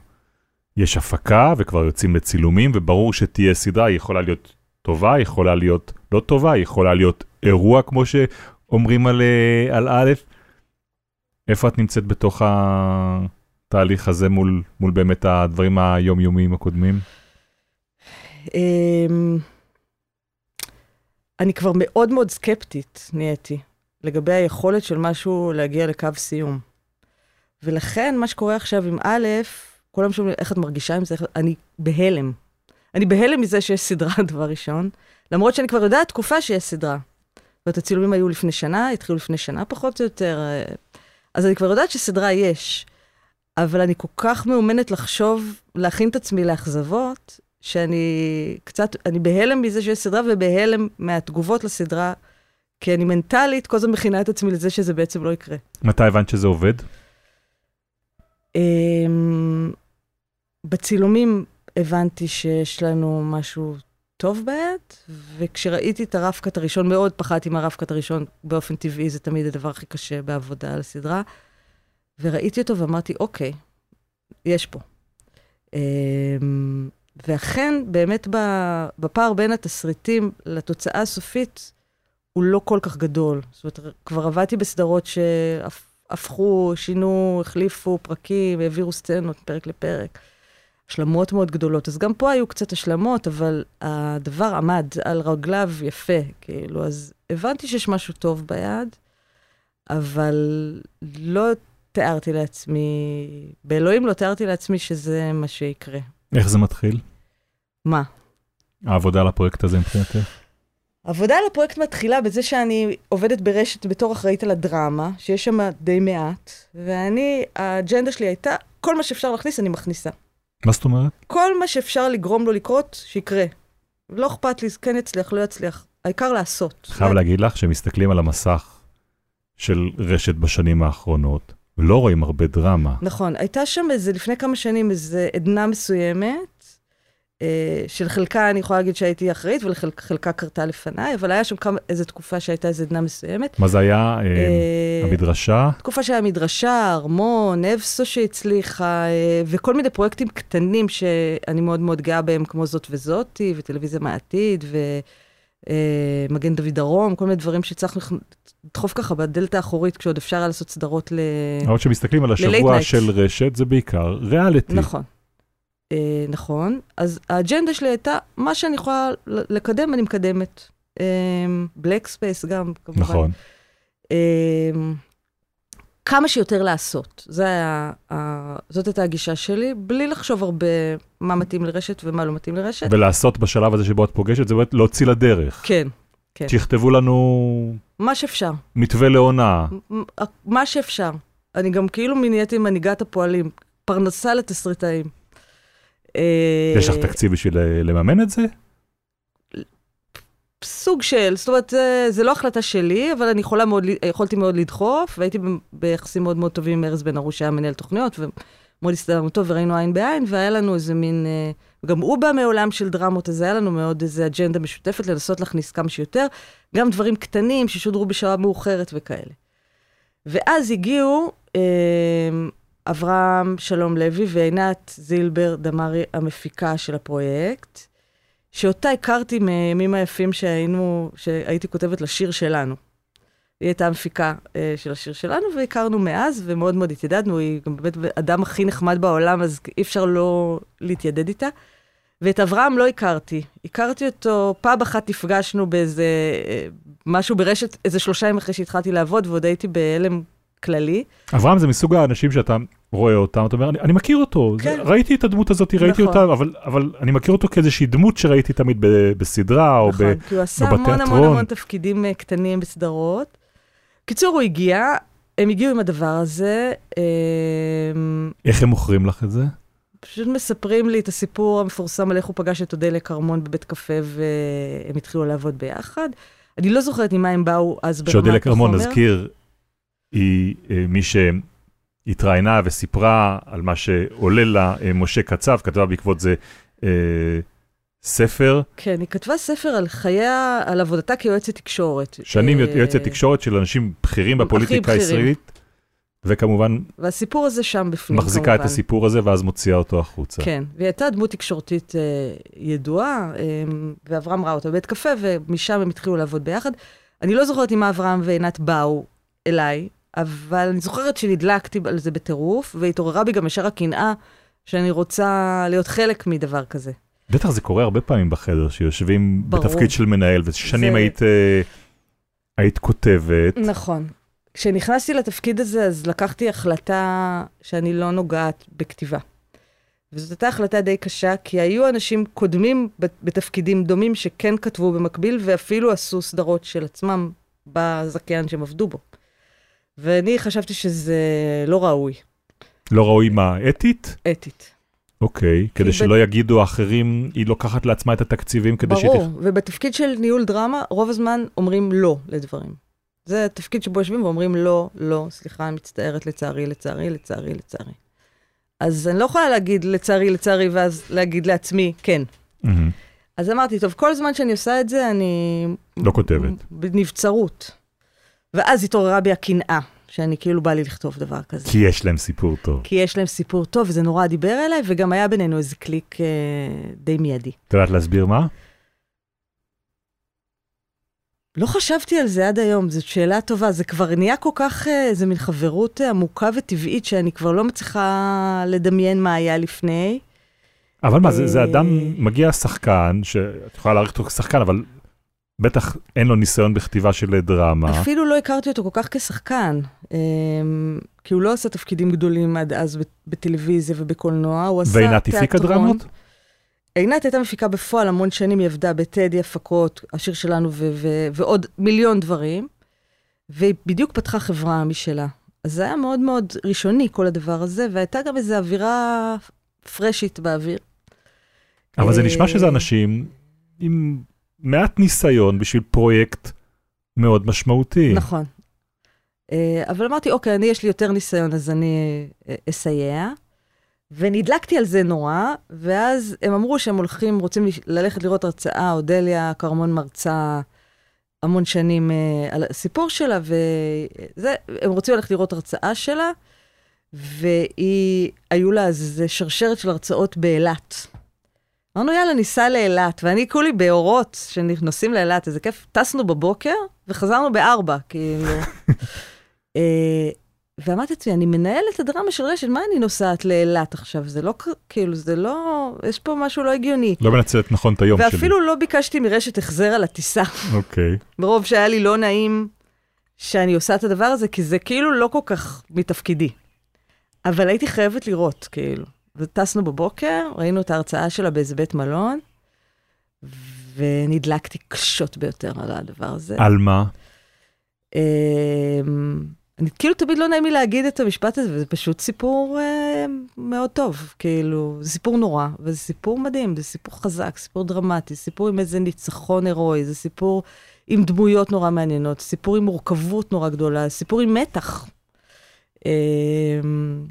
יש הפקה וכבר יוצאים לצילומים, וברור שתהיה סדרה, היא יכולה להיות טובה, היא יכולה להיות לא טובה, היא יכולה להיות אירוע, כמו שאומרים על, אה, על א'. איפה את נמצאת בתוך התהליך הזה מול, מול באמת הדברים היומיומיים הקודמים? אמ, אני כבר מאוד מאוד סקפטית נהייתי לגבי היכולת של משהו להגיע לקו סיום. ולכן מה שקורה עכשיו עם א', כולם שואלים איך את מרגישה עם זה, איך- אני בהלם. אני בהלם מזה שיש סדרה, דבר ראשון, למרות שאני כבר יודעת תקופה שיש סדרה. זאת אומרת, הצילומים היו לפני שנה, התחילו לפני שנה פחות או יותר, אה, אז אני כבר יודעת שסדרה יש. אבל אני כל כך מאומנת לחשוב, להכין את עצמי לאכזבות, שאני קצת, אני בהלם מזה שיש סדרה ובהלם מהתגובות לסדרה, כי אני מנטלית כל הזמן מכינה את עצמי לזה שזה בעצם לא יקרה. מתי הבנת שזה עובד? אמ, בצילומים הבנתי שיש לנו משהו טוב ביד, וכשראיתי את הרב-קאט הראשון, מאוד פחדתי מהרב-קאט הראשון, באופן טבעי זה תמיד הדבר הכי קשה בעבודה על הסדרה, וראיתי אותו ואמרתי, אוקיי, יש פה. אמ, ואכן, באמת בפער בין התסריטים לתוצאה הסופית, הוא לא כל כך גדול. זאת אומרת, כבר עבדתי בסדרות שהפכו, שינו, החליפו פרקים, העבירו סצנות פרק לפרק. השלמות מאוד גדולות. אז גם פה היו קצת השלמות, אבל הדבר עמד על רגליו יפה, כאילו, אז הבנתי שיש משהו טוב ביד, אבל לא תיארתי לעצמי, באלוהים לא תיארתי לעצמי שזה מה שיקרה. איך זה מתחיל? מה? העבודה על הפרויקט הזה מבחינתך? עבודה על הפרויקט מתחילה בזה שאני עובדת ברשת בתור אחראית על הדרמה, שיש שם די מעט, ואני, האג'נדה שלי הייתה, כל מה שאפשר להכניס, אני מכניסה. מה זאת אומרת? כל מה שאפשר לגרום לו לקרות, שיקרה. לא אכפת לי, כן יצליח, לא יצליח. העיקר לעשות. חייב להגיד לך שמסתכלים על המסך של רשת בשנים האחרונות, ולא רואים הרבה דרמה. נכון, הייתה שם איזה, לפני כמה שנים, איזה עדנה מסוימת, אה, של חלקה אני יכולה להגיד שהייתי אחראית, וחלקה קרתה לפניי, אבל היה שם כמה, איזו תקופה שהייתה איזו עדנה מסוימת. מה זה היה? אה, אה, המדרשה? תקופה שהיה מדרשה, ארמון, אבסו שהצליחה, אה, וכל מיני פרויקטים קטנים שאני מאוד מאוד גאה בהם, כמו זאת וזאתי, וטלוויזיה מהעתיד, ומגן דוד דרום, כל מיני דברים שהצלחנו לדחוף ככה בדלת האחורית, כשעוד אפשר היה לעשות סדרות ל... אבל כשמסתכלים על השבוע. של רשת, זה בעיקר ריאליטי. נכון. אה, נכון. אז האג'נדה שלי הייתה, מה שאני יכולה לקדם, אני מקדמת. בלק ספייס גם, כמובן. נכון. כמה שיותר לעשות. זה היה, זאת הייתה הגישה שלי, בלי לחשוב הרבה מה מתאים לרשת ומה לא מתאים לרשת. ולעשות בשלב הזה שבו את פוגשת, זה באמת להוציא לדרך. כן, כן. שיכתבו לנו מה שאפשר. מתווה לעונה. מ- מה שאפשר. אני גם כאילו נהייתי מנהיגת הפועלים, פרנסה לתסריטאים. אה, יש לך תקציב בשביל אה, לממן את זה? סוג של, זאת אומרת, זה, לא החלטה שלי, אבל אני יכולה מאוד, יכולתי מאוד לדחוף, והייתי ביחסים מאוד מאוד טובים עם ארז בן ארוש, שהיה מנהל תוכניות, ומאוד הסתדרנו טוב, וראינו עין בעין, והיה לנו איזה מין, אה, גם הוא בא מעולם של דרמות, אז היה לנו מאוד איזה אג'נדה משותפת, לנסות להכניס כמה שיותר, גם דברים קטנים ששודרו בשעה מאוחרת וכאלה. ואז הגיעו אה, אברהם שלום לוי ועינת זילבר דמארי, המפיקה של הפרויקט, שאותה הכרתי מימים היפים שהיינו, שהייתי כותבת לשיר שלנו. היא הייתה המפיקה אה, של השיר שלנו, והכרנו מאז, ומאוד מאוד התיידדנו, היא גם באמת האדם הכי נחמד בעולם, אז אי אפשר לא להתיידד איתה. ואת אברהם לא הכרתי. הכרתי אותו, פעם אחת נפגשנו באיזה אה, משהו ברשת, איזה שלושה ימים אחרי שהתחלתי לעבוד, ועוד הייתי בהלם כללי. אברהם זה מסוג האנשים שאתה רואה אותם, אתה אומר, אני, אני מכיר אותו, כן. זה, ראיתי את הדמות הזאת, ראיתי נכון. אותה, אבל, אבל אני מכיר אותו כאיזושהי דמות שראיתי תמיד ב, בסדרה, או נכון, ב... כי הוא עשה המון המון. המון תפקידים אה, קטנים בסדרות. קיצור, הוא הגיע, הם הגיעו עם הדבר הזה, אה, איך הם מוכרים לך את זה? פשוט מספרים לי את הסיפור המפורסם על איך הוא פגש את אודליה כרמון בבית קפה והם התחילו לעבוד ביחד. אני לא זוכרת ממה הם באו אז ברמת שאודליה כרמון, החומר. נזכיר, היא אה, מי שהתראיינה וסיפרה על מה שעולה לה אה, משה קצב, כתבה בעקבות זה אה, ספר, כן, היא כתבה ספר על חייה, על עבודתה כיועצת תקשורת. שנים אה, יועצת תקשורת של אנשים בכירים בפוליטיקה. הישראלית, וכמובן והסיפור הזה שם בפנים, מחזיקה כמובן. את הסיפור הזה ואז מוציאה אותו החוצה. כן, והיא הייתה דמות תקשורתית אה, ידועה, אה, ואברהם ראה אותה בבית קפה, ומשם הם התחילו לעבוד ביחד. אני לא זוכרת אם אברהם ועינת באו אליי, אבל אני זוכרת שנדלקתי על זה בטירוף, והתעוררה בי גם ישר הקנאה שאני רוצה להיות חלק מדבר כזה. בטח זה קורה הרבה פעמים בחדר, שיושבים ברור. בתפקיד של מנהל, ושנים זה- היית, אה, היית כותבת, נכון. כשנכנסתי לתפקיד הזה, אז לקחתי החלטה שאני לא נוגעת בכתיבה. וזאת הייתה החלטה די קשה, כי היו אנשים קודמים בת- בתפקידים דומים שכן כתבו במקביל, ואפילו עשו סדרות של עצמם בזכיין שהם עבדו בו. ואני חשבתי שזה לא ראוי, לא ראוי מה, אתית? אתית. אוקיי, כדי ב- שלא יגידו האחרים, היא לוקחת לעצמה את התקציבים כדי שהיא... ברור, ובתפקיד של ניהול דרמה, רוב הזמן אומרים לא לדברים. זה התפקיד שבו יושבים ואומרים לא, לא, סליחה, אני מצטערת, לצערי, לצערי, לצערי, לצערי. אז אני לא יכולה להגיד לצערי, לצערי, ואז להגיד לעצמי כן. מהמם. אז אמרתי, טוב, כל זמן שאני עושה את זה, אני... לא כותבת. בנבצרות. ואז התעוררה בי הקנאה, שאני כאילו בא לי לכתוב דבר כזה. כי יש להם סיפור טוב. כי יש להם סיפור טוב, וזה נורא דיבר אליי, וגם היה בינינו איזה קליק אה, די מיידי. את יודעת להסביר מה? לא חשבתי על זה עד היום, זאת שאלה טובה. זה כבר נהיה כל כך, אה, איזה מין חברות אה, עמוקה וטבעית, שאני כבר לא מצליחה לדמיין מה היה לפני. אבל מה, זה, זה אה, אדם, מגיע שחקן, שאת יכולה להעריך אותו כשחקן, אבל בטח אין לו ניסיון בכתיבה של דרמה. אפילו לא הכרתי אותו כל כך כשחקן, אה, כי הוא לא עשה תפקידים גדולים עד אז בטלוויזיה ובקולנוע, הוא עשה ועינת הפיקה תיאטרון. דרמות? עינת הייתה מפיקה בפועל המון שנים, היא עבדה בטדי הפקות, השיר שלנו ועוד מיליון דברים, והיא בדיוק פתחה חברה משלה. אז זה היה מאוד מאוד ראשוני, כל הדבר הזה, והייתה גם איזו אווירה פרשית באוויר. אבל זה אה, נשמע שזה אנשים עם מעט ניסיון בשביל פרויקט מאוד משמעותי. נכון. אה, אבל אמרתי, אוקיי, אני, יש לי יותר ניסיון, אז אני אה, אסייע. ונדלקתי על זה נורא, ואז הם אמרו שהם הולכים, רוצים ללכת לראות הרצאה, אודליה כרמון מרצה המון שנים אה, על הסיפור שלה, וזה, הם רוצים ללכת לראות הרצאה שלה, והיא, היו לה איזה שרשרת של הרצאות באילת. אמרנו, יאללה, ניסע לאילת, ואני כולי באורות שנוסעים לאילת, איזה כיף. טסנו בבוקר וחזרנו בארבע, כאילו. אה, ואמרתי לעצמי, אני מנהלת את הדרמה של רשת, מה אני נוסעת לאילת עכשיו? זה לא, כאילו, זה לא, יש פה משהו לא הגיוני. לא מנצלת נכון את היום שלי. ואפילו לא ביקשתי מרשת החזר על הטיסה, אוקיי. מרוב שהיה לי לא נעים שאני עושה את הדבר הזה, כי זה כאילו לא כל כך מתפקידי. אבל הייתי חייבת לראות, כאילו. וטסנו בבוקר, ראינו את ההרצאה שלה באיזה בית מלון, ונדלקתי קשות ביותר על הדבר הזה. על מה? אמ, אני כאילו תמיד לא נעים לי להגיד את המשפט הזה, וזה פשוט סיפור אה, מאוד טוב, כאילו, זה סיפור נורא, וזה סיפור מדהים, זה סיפור חזק, סיפור דרמטי, סיפור עם איזה ניצחון הירואי, זה סיפור עם דמויות נורא מעניינות, סיפור עם מורכבות נורא גדולה, סיפור עם מתח. אמ,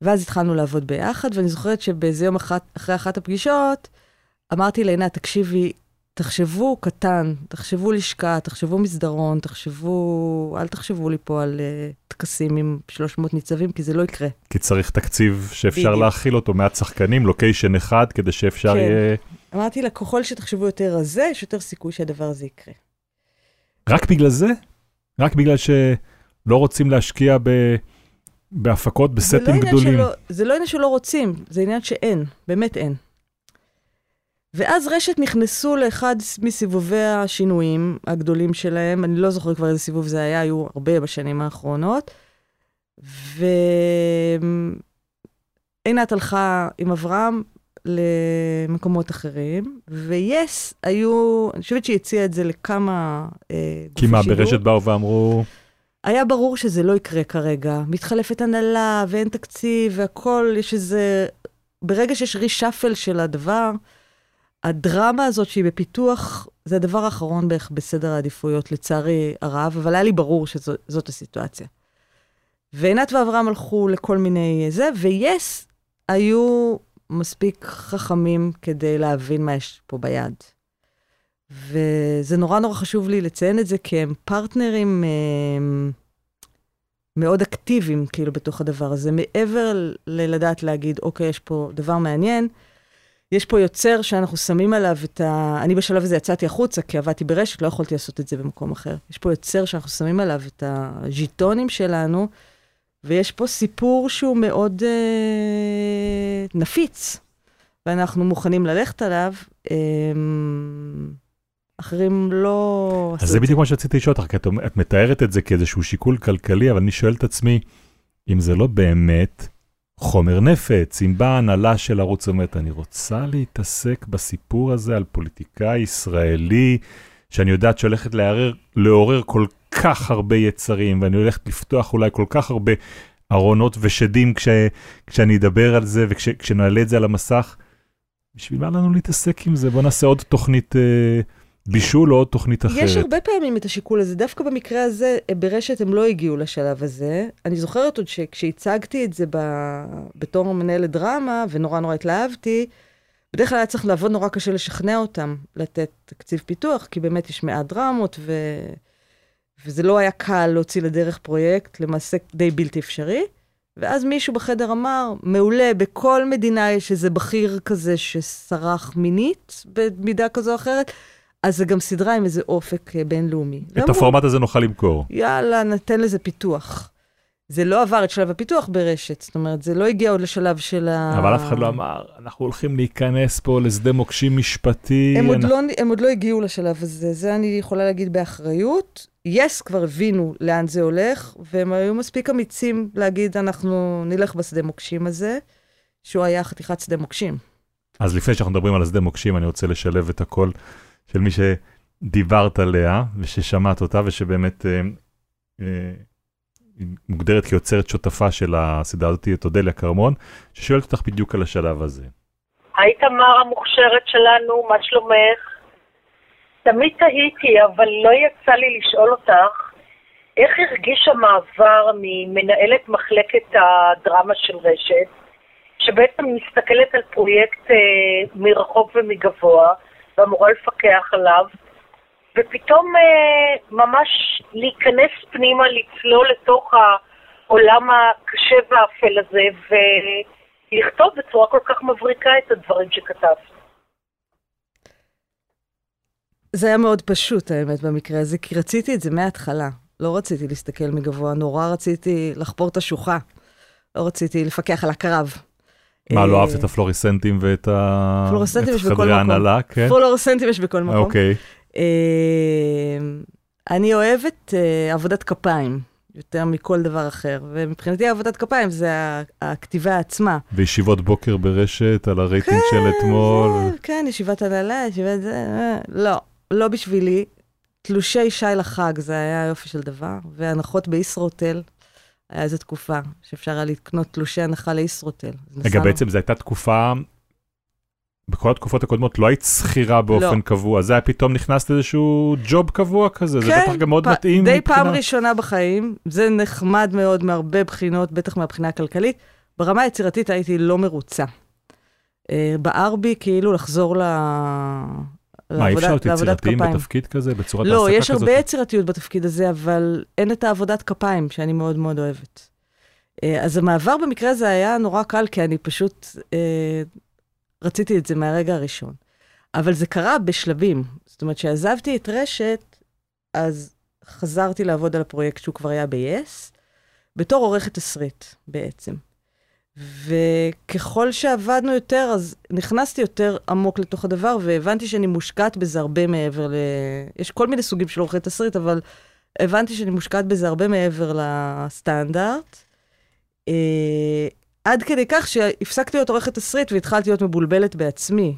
ואז התחלנו לעבוד ביחד, ואני זוכרת שבאיזה יום אחת, אחרי אחת הפגישות, אמרתי לעינת, תקשיבי, תחשבו קטן, תחשבו לשכה, תחשבו מסדרון, תחשבו, אל תחשבו לי פה על uh, טקסים עם 300 ניצבים, כי זה לא יקרה. כי צריך תקציב שאפשר בדיוק. להכיל אותו מעט שחקנים, לוקיישן אחד, כדי שאפשר כן. יהיה... אמרתי לה, ככל שתחשבו יותר רזה, יש יותר סיכוי שהדבר הזה יקרה. רק בגלל זה? רק בגלל שלא רוצים להשקיע ב... בהפקות, לא בסטים עניין גדולים. שלא, זה לא עניין שלא רוצים, זה עניין שאין, באמת אין. ואז רשת נכנסו לאחד מסיבובי השינויים הגדולים שלהם, אני לא זוכר כבר איזה סיבוב זה היה, היו הרבה בשנים האחרונות. ועינת הלכה עם אברהם למקומות אחרים, ויס היו, אני חושבת שהיא הציעה את זה לכמה אה, כי מה, שידור. ברשת באו ואמרו, היה ברור שזה לא יקרה כרגע. מתחלפת הנהלה ואין תקציב והכול, יש איזה... ברגע שיש רישאפל של הדבר, הדרמה הזאת שהיא בפיתוח, זה הדבר האחרון בערך בסדר העדיפויות, לצערי הרב, אבל היה לי ברור שזאת הסיטואציה. ועינת ואברהם הלכו לכל מיני זה, ויס היו מספיק חכמים כדי להבין מה יש פה ביד. וזה נורא נורא חשוב לי לציין את זה, כי הם פרטנרים אה, מאוד אקטיביים, כאילו, בתוך הדבר הזה. מעבר ללדעת להגיד, אוקיי, יש פה דבר מעניין, יש פה יוצר שאנחנו שמים עליו את ה... אני בשלב הזה יצאתי החוצה, כי עבדתי ברשת, לא יכולתי לעשות את זה במקום אחר. יש פה יוצר שאנחנו שמים עליו את הז'יטונים שלנו, ויש פה סיפור שהוא מאוד אה, נפיץ, ואנחנו מוכנים ללכת עליו. אה, אחרים לא... אז זה בדיוק מה שרציתי לשאול אותך, כי את, את מתארת את זה כאיזשהו שיקול כלכלי, אבל אני שואל את עצמי, אם זה לא באמת חומר נפץ, אם באה הנהלה של ערוץ אומרת, אני רוצה להתעסק בסיפור הזה על פוליטיקאי ישראלי, שאני יודעת שהולכת לערר, לעורר כל כך הרבה יצרים, ואני הולכת לפתוח אולי כל כך הרבה ארונות ושדים כש, כשאני אדבר על זה וכשנעלה את זה על המסך, בשביל מה לנו להתעסק עם זה? בוא נעשה עוד תוכנית... אה, בישול או עוד תוכנית אחרת. יש הרבה פעמים את השיקול הזה. דווקא במקרה הזה, ברשת הם לא הגיעו לשלב הזה. אני זוכרת עוד שכשהצגתי את זה ב... בתור מנהלת דרמה, ונורא נורא התלהבתי, בדרך כלל היה צריך לעבוד נורא קשה לשכנע אותם לתת תקציב פיתוח, כי באמת יש מעט דרמות, ו... וזה לא היה קל להוציא לדרך פרויקט, למעשה די בלתי אפשרי. ואז מישהו בחדר אמר, מעולה, בכל מדינה יש איזה בכיר כזה שסרח מינית, במידה כזו או אחרת. אז זה גם סדרה עם איזה אופק אה, בינלאומי. את הפורמט הזה נוכל למכור. יאללה, ניתן לזה פיתוח. זה לא עבר את שלב הפיתוח ברשת, זאת אומרת, זה לא הגיע עוד לשלב של ה... אבל אף אחד לא אמר, אנחנו הולכים להיכנס פה לשדה מוקשים משפטי. הם, עוד אנחנו... לא, הם עוד לא הגיעו לשלב הזה, זה אני יכולה להגיד באחריות. יס yes, כבר הבינו לאן זה הולך, והם היו מספיק אמיצים להגיד, אנחנו נלך בשדה מוקשים הזה, שהוא היה חתיכת שדה מוקשים. אז לפני שאנחנו מדברים על השדה מוקשים, אני רוצה לשלב את הכל. של מי שדיברת עליה וששמעת אותה ושבאמת אה, אה, מוגדרת כיוצרת שותפה של הסדרה הזאת, את אודליה כרמון, ששואלת אותך בדיוק על השלב הזה. היי תמר המוכשרת שלנו, מה שלומך? תמיד תהיתי, אבל לא יצא לי לשאול אותך, איך הרגיש המעבר ממנהלת מחלקת הדרמה של רשת, שבעצם מסתכלת על פרויקט אה, מרחוק ומגבוה, ואמורה לפקח עליו, ופתאום אה, ממש להיכנס פנימה, לצלול לתוך העולם הקשה והאפל הזה, ולכתוב בצורה כל כך מבריקה את הדברים שכתבת. זה היה מאוד פשוט, האמת, במקרה הזה, כי רציתי את זה מההתחלה. לא רציתי להסתכל מגבוה, נורא רציתי לחפור את השוחה. לא רציתי לפקח על הקרב. מה, לא אהבת את הפלוריסנטים ואת ה... פלוריסנטים יש בכל חדרי ההנהלה, כן? פלוריסנטים יש בכל מקום. אוקיי. אני אוהבת אה, עבודת כפיים, יותר מכל דבר אחר, ומבחינתי עבודת כפיים זה הכתיבה עצמה. וישיבות בוקר ברשת על הרייטינג של אתמול. כן, ישיבת הנהלה, ישיבת זה, אה, לא, לא בשבילי. תלושי שי לחג, זה היה יופי של דבר, והנחות בישרוטל. היה איזו תקופה שאפשר היה לקנות תלושי הנחה לישרוטל. רגע, בעצם זו הייתה תקופה, בכל התקופות הקודמות לא היית שכירה באופן לא. קבוע, זה היה פתאום נכנס לאיזשהו ג'וב קבוע כזה, כן, זה בטח גם מאוד פ... מתאים. די מבחינה... פעם ראשונה בחיים, זה נחמד מאוד מהרבה בחינות, בטח מהבחינה הכלכלית. ברמה היצירתית הייתי לא מרוצה. Uh, בער בי כאילו לחזור ל... מה, אי אפשר להיות יצירתיים. בתפקיד כזה, בצורת לא, העסקה יש כזאת? הרבה יצירתיות בתפקיד הזה, אבל אין את העבודת כפיים שאני מאוד מאוד אוהבת. אה, אז המעבר במקרה הזה היה נורא קל, כי אני פשוט אה, רציתי את זה מהרגע הראשון. אבל זה קרה בשלבים. זאת אומרת, כשעזבתי את רשת, אז חזרתי לעבוד על הפרויקט שהוא כבר היה ב-yes, בתור עורכת תסריט בעצם. וככל שעבדנו יותר, אז נכנסתי יותר עמוק לתוך הדבר, והבנתי שאני מושקעת בזה הרבה מעבר ל... יש כל מיני סוגים של עורכי תסריט, אבל הבנתי שאני מושקעת בזה הרבה מעבר לסטנדרט. אה, עד כדי כך שהפסקתי להיות עורכת תסריט והתחלתי להיות מבולבלת בעצמי.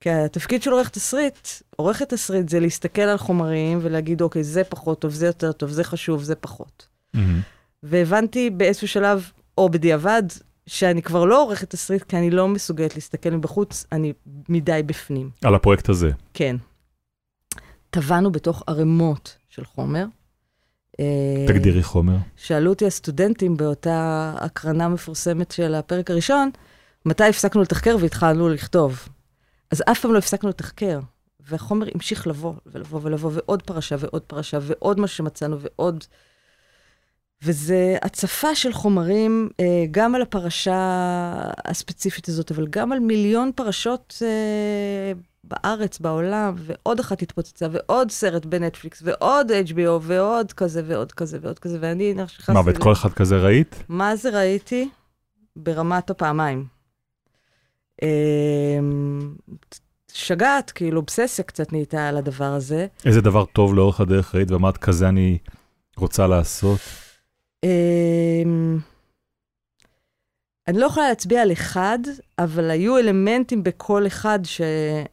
כי התפקיד של עורך תסריט, עורכת תסריט זה להסתכל על חומרים ולהגיד, אוקיי, זה פחות טוב, זה יותר טוב, זה חשוב, זה פחות. מהמם. והבנתי באיזשהו שלב, או בדיעבד, שאני כבר לא עורכת תסריט, כי אני לא מסוגלת להסתכל מבחוץ, אני מדי בפנים. על הפרויקט הזה. כן. טבענו בתוך ערימות של חומר. אה, תגדירי חומר. שאלו אותי הסטודנטים באותה הקרנה מפורסמת של הפרק הראשון, מתי הפסקנו לתחקר והתחלנו לכתוב. אז אף פעם לא הפסקנו לתחקר, והחומר המשיך לבוא ולבוא ולבוא, ועוד פרשה ועוד פרשה, ועוד מה שמצאנו ועוד... וזה הצפה של חומרים אה, גם על הפרשה הספציפית הזאת, אבל גם על מיליון פרשות אה, בארץ, בעולם, ועוד אחת התפוצצה, ועוד סרט בנטפליקס, ועוד HBO, ועוד כזה, ועוד כזה, ועוד כזה, ואני נכנסתי... מה, ואת כל אחד כזה ראית? מה זה ראיתי? ברמת הפעמיים. אמ, שגעת, כאילו, אובססיה קצת נהייתה על הדבר הזה. איזה דבר טוב לאורך הדרך ראית ואמרת, כזה אני רוצה לעשות? אמ, אני לא יכולה להצביע על אחד, אבל היו אלמנטים בכל אחד ש,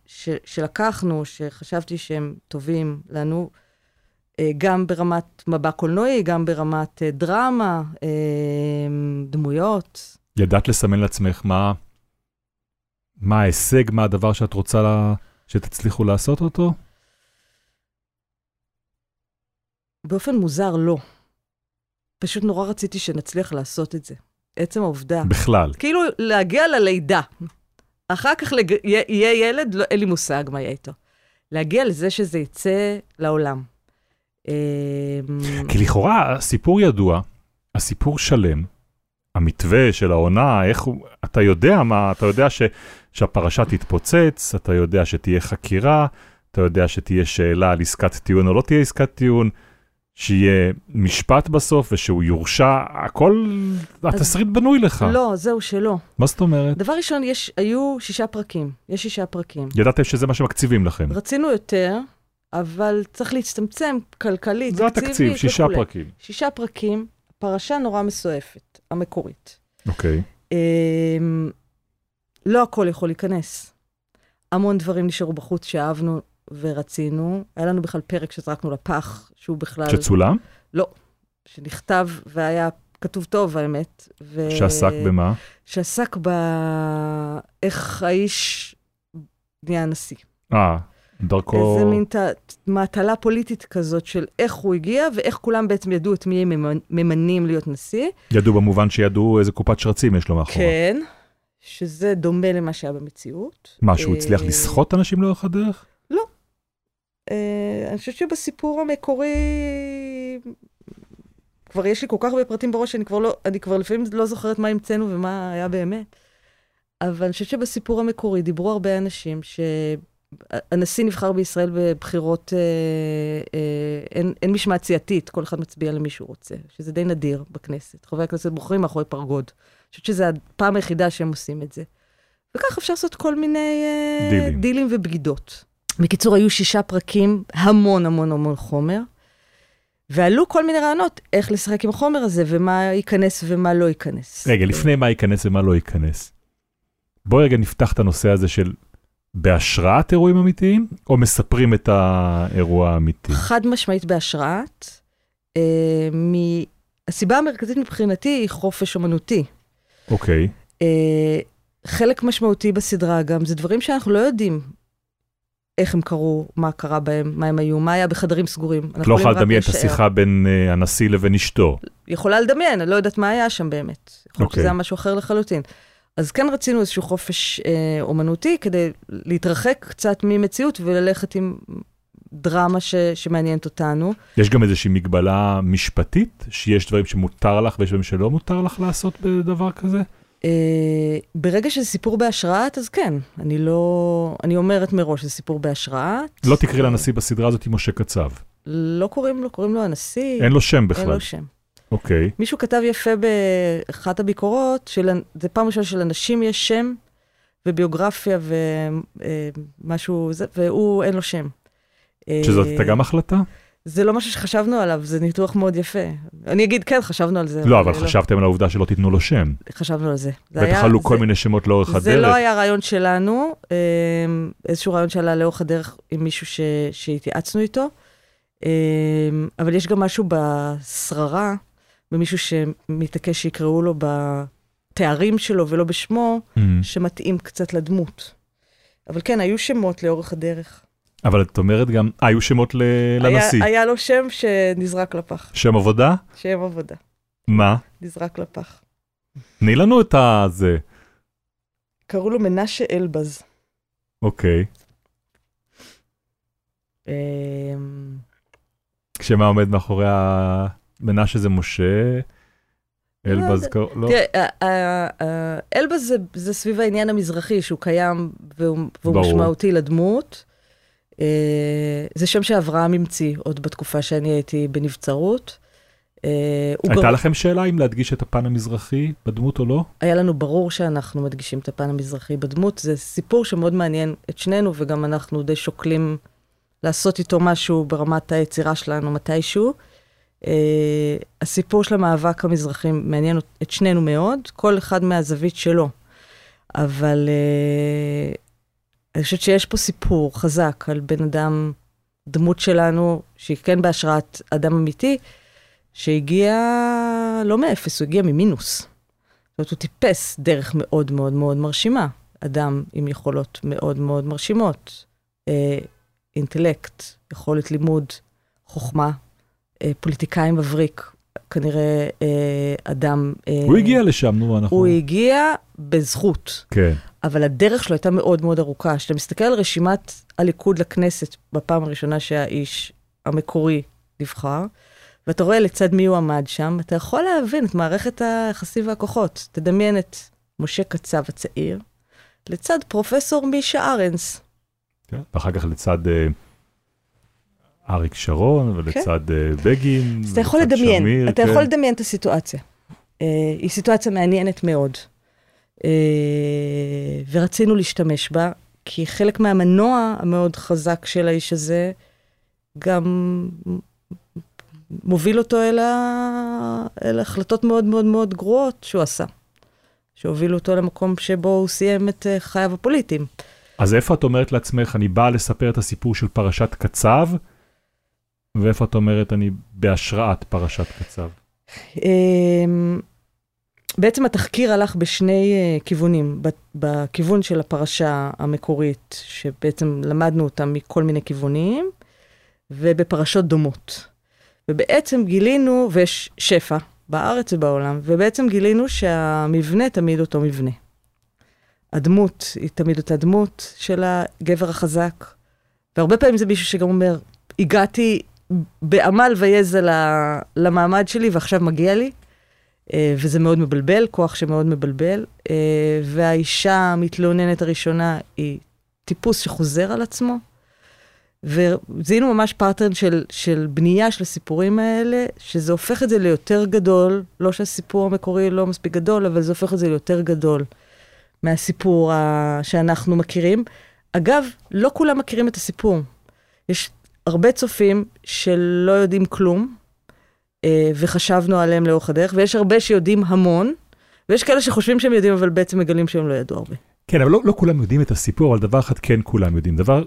ש, שלקחנו, שחשבתי שהם טובים לנו, אה, גם ברמת מבע קולנועי, גם ברמת אה, דרמה, אמ, דמויות. ידעת לסמן לעצמך מה, מה ההישג, מה הדבר שאת רוצה לה, שתצליחו לעשות אותו? באופן מוזר, לא. פשוט נורא רציתי שנצליח לעשות את זה. עצם העובדה. בכלל. כאילו, להגיע ללידה. אחר כך לג... יהיה- ילד, לא, אין לי מושג מה יהיה איתו. להגיע לזה שזה יצא לעולם. אמ, כי לכאורה הסיפור ידוע, הסיפור שלם, המתווה של העונה, איך הוא, אתה יודע מה, אתה יודע ש, שהפרשה תתפוצץ, אתה יודע שתהיה חקירה, אתה יודע שתהיה שאלה על עסקת טיעון או לא תהיה עסקת טיעון, שיהיה משפט בסוף ושהוא יורשע, הכל, התסריט בנוי לך. לא, זהו שלא. מה זאת אומרת? דבר ראשון, יש, היו שישה פרקים. יש שישה פרקים. ידעתם שזה מה שמקציבים לכם. רצינו יותר, אבל צריך להצטמצם כלכלית, זה תקציבית התקציב, שישה וכולי. פרקים. שישה פרקים, פרשה נורא מסועפת, המקורית. אוקיי. אמ, לא הכל יכול להיכנס. המון דברים נשארו בחוץ שאהבנו ורצינו. היה לנו בכלל פרק שזרקנו לפח, שהוא בכלל... שצולם? שנכתב והיה כתוב טוב, האמת. ו... שעסק במה? שעסק ב... איך האיש נהיה נשיא. אה, דרכו... איזה מין ת... מטלה פוליטית כזאת של איך הוא הגיע, ואיך כולם בעצם ידעו את מי הם ממנ- ממנים להיות נשיא. ידעו במובן שידעו איזה קופת שרצים יש לו מאחורה. כן, שזה דומה למה שהיה במציאות. מה, שהוא הצליח אה, לסחוט אנשים לאורך הדרך? אה, אני חושבת שבסיפור המקורי, כבר יש לי כל כך הרבה פרטים בראש, שאני כבר לא, אני כבר לפעמים לא זוכרת מה המצאנו ומה היה באמת. אבל אני חושבת שבסיפור המקורי דיברו הרבה אנשים שהנשיא נבחר בישראל בבחירות, אה, אה, אין, אין משמעת סיעתית, כל אחד מצביע למי שהוא רוצה, שזה די נדיר בכנסת. חברי הכנסת בוחרים מאחורי פרגוד. אני חושבת שזו הפעם היחידה שהם עושים את זה. וכך אפשר לעשות כל מיני אה, דילים. דילים ובגידות. בקיצור, היו שישה פרקים, המון המון המון חומר, ועלו כל מיני רעיונות איך לשחק עם החומר הזה, ומה ייכנס ומה לא ייכנס. רגע, לפני מה ייכנס ומה לא ייכנס. בואי רגע נפתח את הנושא הזה של בהשראת אירועים אמיתיים, או מספרים את האירוע האמיתי? חד משמעית בהשראת. אה, מ... הסיבה המרכזית מבחינתי היא חופש אומנותי. אוקיי. אה, חלק משמעותי בסדרה גם זה דברים שאנחנו לא יודעים איך הם קרו, מה קרה בהם, מה הם היו, מה היה בחדרים סגורים. את לא יכולה לדמיין את. השיחה בין אה, הנשיא לבין אשתו. יכולה לדמיין, אני לא יודעת מה היה שם באמת. יכול להיות אוקיי. שזה היה משהו אחר לחלוטין. אז כן רצינו איזשהו חופש אה, אומנותי כדי להתרחק קצת ממציאות וללכת עם דרמה ש, שמעניינת אותנו. יש גם איזושהי מגבלה משפטית, שיש דברים שמותר לך ויש דברים שלא מותר לך לעשות בדבר כזה? אה, ברגע שזה סיפור בהשראת, אז כן. אני לא... אני אומרת מראש, זה סיפור בהשראת. לא תקראי לנשיא בסדרה הזאת עם משה קצב. לא קוראים לו, קוראים לו הנשיא. אין לו שם בכלל. אין לו שם. אוקיי. מישהו כתב יפה באחת הביקורות, של, זה פעם ראשונה שלאנשים יש שם וביוגרפיה ומשהו, זה, והוא אין לו שם. שזאת הייתה גם החלטה? זה לא משהו שחשבנו עליו, זה ניתוח מאוד יפה. אני אגיד, כן, חשבנו על זה. לא, אבל חשבתם על העובדה שלא תיתנו לו שם. חשבנו על זה. בטח עלו כל מיני שמות לאורך הדרך. זה לא היה רעיון שלנו, איזשהו רעיון שעלה לאורך הדרך עם מישהו שהתייעצנו איתו, אבל יש גם משהו בשררה, במישהו שמתעקש שיקראו לו בתארים שלו ולא בשמו, שמתאים קצת לדמות. אבל כן, היו שמות לאורך הדרך. אבל את אומרת גם, היו שמות לנשיא. היה, היה לו שם שנזרק לפח. שם עבודה? שם עבודה. מה? נזרק לפח. תני לנו את הזה. קראו לו מנשה אלבז. אוקיי. אמ, כשמה עומד מאחורי ה... מנשה זה משה, אלבז קראו, לא? תראה, אלבז זה סביב העניין המזרחי, שהוא קיים והוא משמעותי לדמות. זה שם שאברהם המציא עוד בתקופה שאני הייתי בנבצרות. הייתה לכם שאלה אם להדגיש את הפן המזרחי בדמות או לא? היה לנו ברור שאנחנו מדגישים את הפן המזרחי בדמות. זה סיפור שמאוד מעניין את שנינו, וגם אנחנו די שוקלים לעשות איתו משהו ברמת היצירה שלנו מתישהו. הסיפור של המאבק המזרחי מעניין את שנינו מאוד, כל אחד מהזווית שלו. אבל אני חושבת שיש פה סיפור חזק על בן אדם, דמות שלנו, שהיא כן בהשראת אדם אמיתי, שהגיע לא מאפס, הוא הגיע ממינוס. זאת אומרת, הוא טיפס דרך מאוד מאוד מאוד מרשימה. אדם עם יכולות מאוד מאוד מרשימות. אה, אינטלקט, יכולת לימוד, חוכמה, אה, פוליטיקאי מבריק, כנראה אה, אדם... אה, הוא הגיע לשם, נו, אנחנו... הוא הגיע בזכות. כן. אבל הדרך שלו הייתה מאוד מאוד ארוכה. כשאתה מסתכל על רשימת הליכוד לכנסת בפעם הראשונה שהאיש המקורי נבחר, ואתה רואה לצד מי הוא עמד שם, אתה יכול להבין את מערכת היחסים והכוחות. תדמיין את משה קצב הצעיר, לצד פרופסור מישה ארנס. כן, ואחר כך לצד אה, אריק שרון, ולצד כן. בגין, אז אתה יכול לדמיין, שמיר, אתה כן. יכול לדמיין את הסיטואציה. אה, היא סיטואציה מעניינת מאוד. אה, ורצינו להשתמש בה, כי חלק מהמנוע המאוד חזק של האיש הזה, גם מוביל אותו אל, ה... אל החלטות מאוד מאוד מאוד גרועות שהוא עשה. שהובילו אותו למקום שבו הוא סיים את אה, חייו הפוליטיים. אז איפה את אומרת לעצמך, אני באה לספר את הסיפור של פרשת קצב, ואיפה את אומרת, אני בהשראת פרשת קצב? אמ, בעצם התחקיר הלך בשני uh, כיוונים. בכיוון של הפרשה המקורית, שבעצם למדנו אותה מכל מיני כיוונים, ובפרשות דומות. ובעצם גילינו, ויש שפע בארץ ובעולם, ובעצם גילינו שהמבנה תמיד אותו מבנה. הדמות היא תמיד אותה דמות של הגבר החזק, והרבה פעמים זה מישהו שגם אומר, הגעתי בעמל ויזע למעמד שלי ועכשיו מגיע לי. אה, וזה מאוד מבלבל, כוח שמאוד מבלבל. אה, והאישה המתלוננת הראשונה היא טיפוס שחוזר על עצמו. וזיהינו ממש pattern של, של בנייה של הסיפורים האלה, שזה הופך את זה ליותר גדול, לא שהסיפור המקורי לא מספיק גדול, אבל זה הופך את זה ליותר גדול מהסיפור ה... שאנחנו מכירים. אגב, לא כולם מכירים את הסיפור. יש הרבה צופים שלא יודעים כלום, אה, וחשבנו עליהם לאורך הדרך, ויש הרבה שיודעים המון, ויש כאלה שחושבים שהם יודעים, אבל בעצם מגלים שהם לא ידעו הרבה. כן, אבל לא, לא כולם יודעים את הסיפור, אבל דבר אחד כן כולם יודעים. דבר,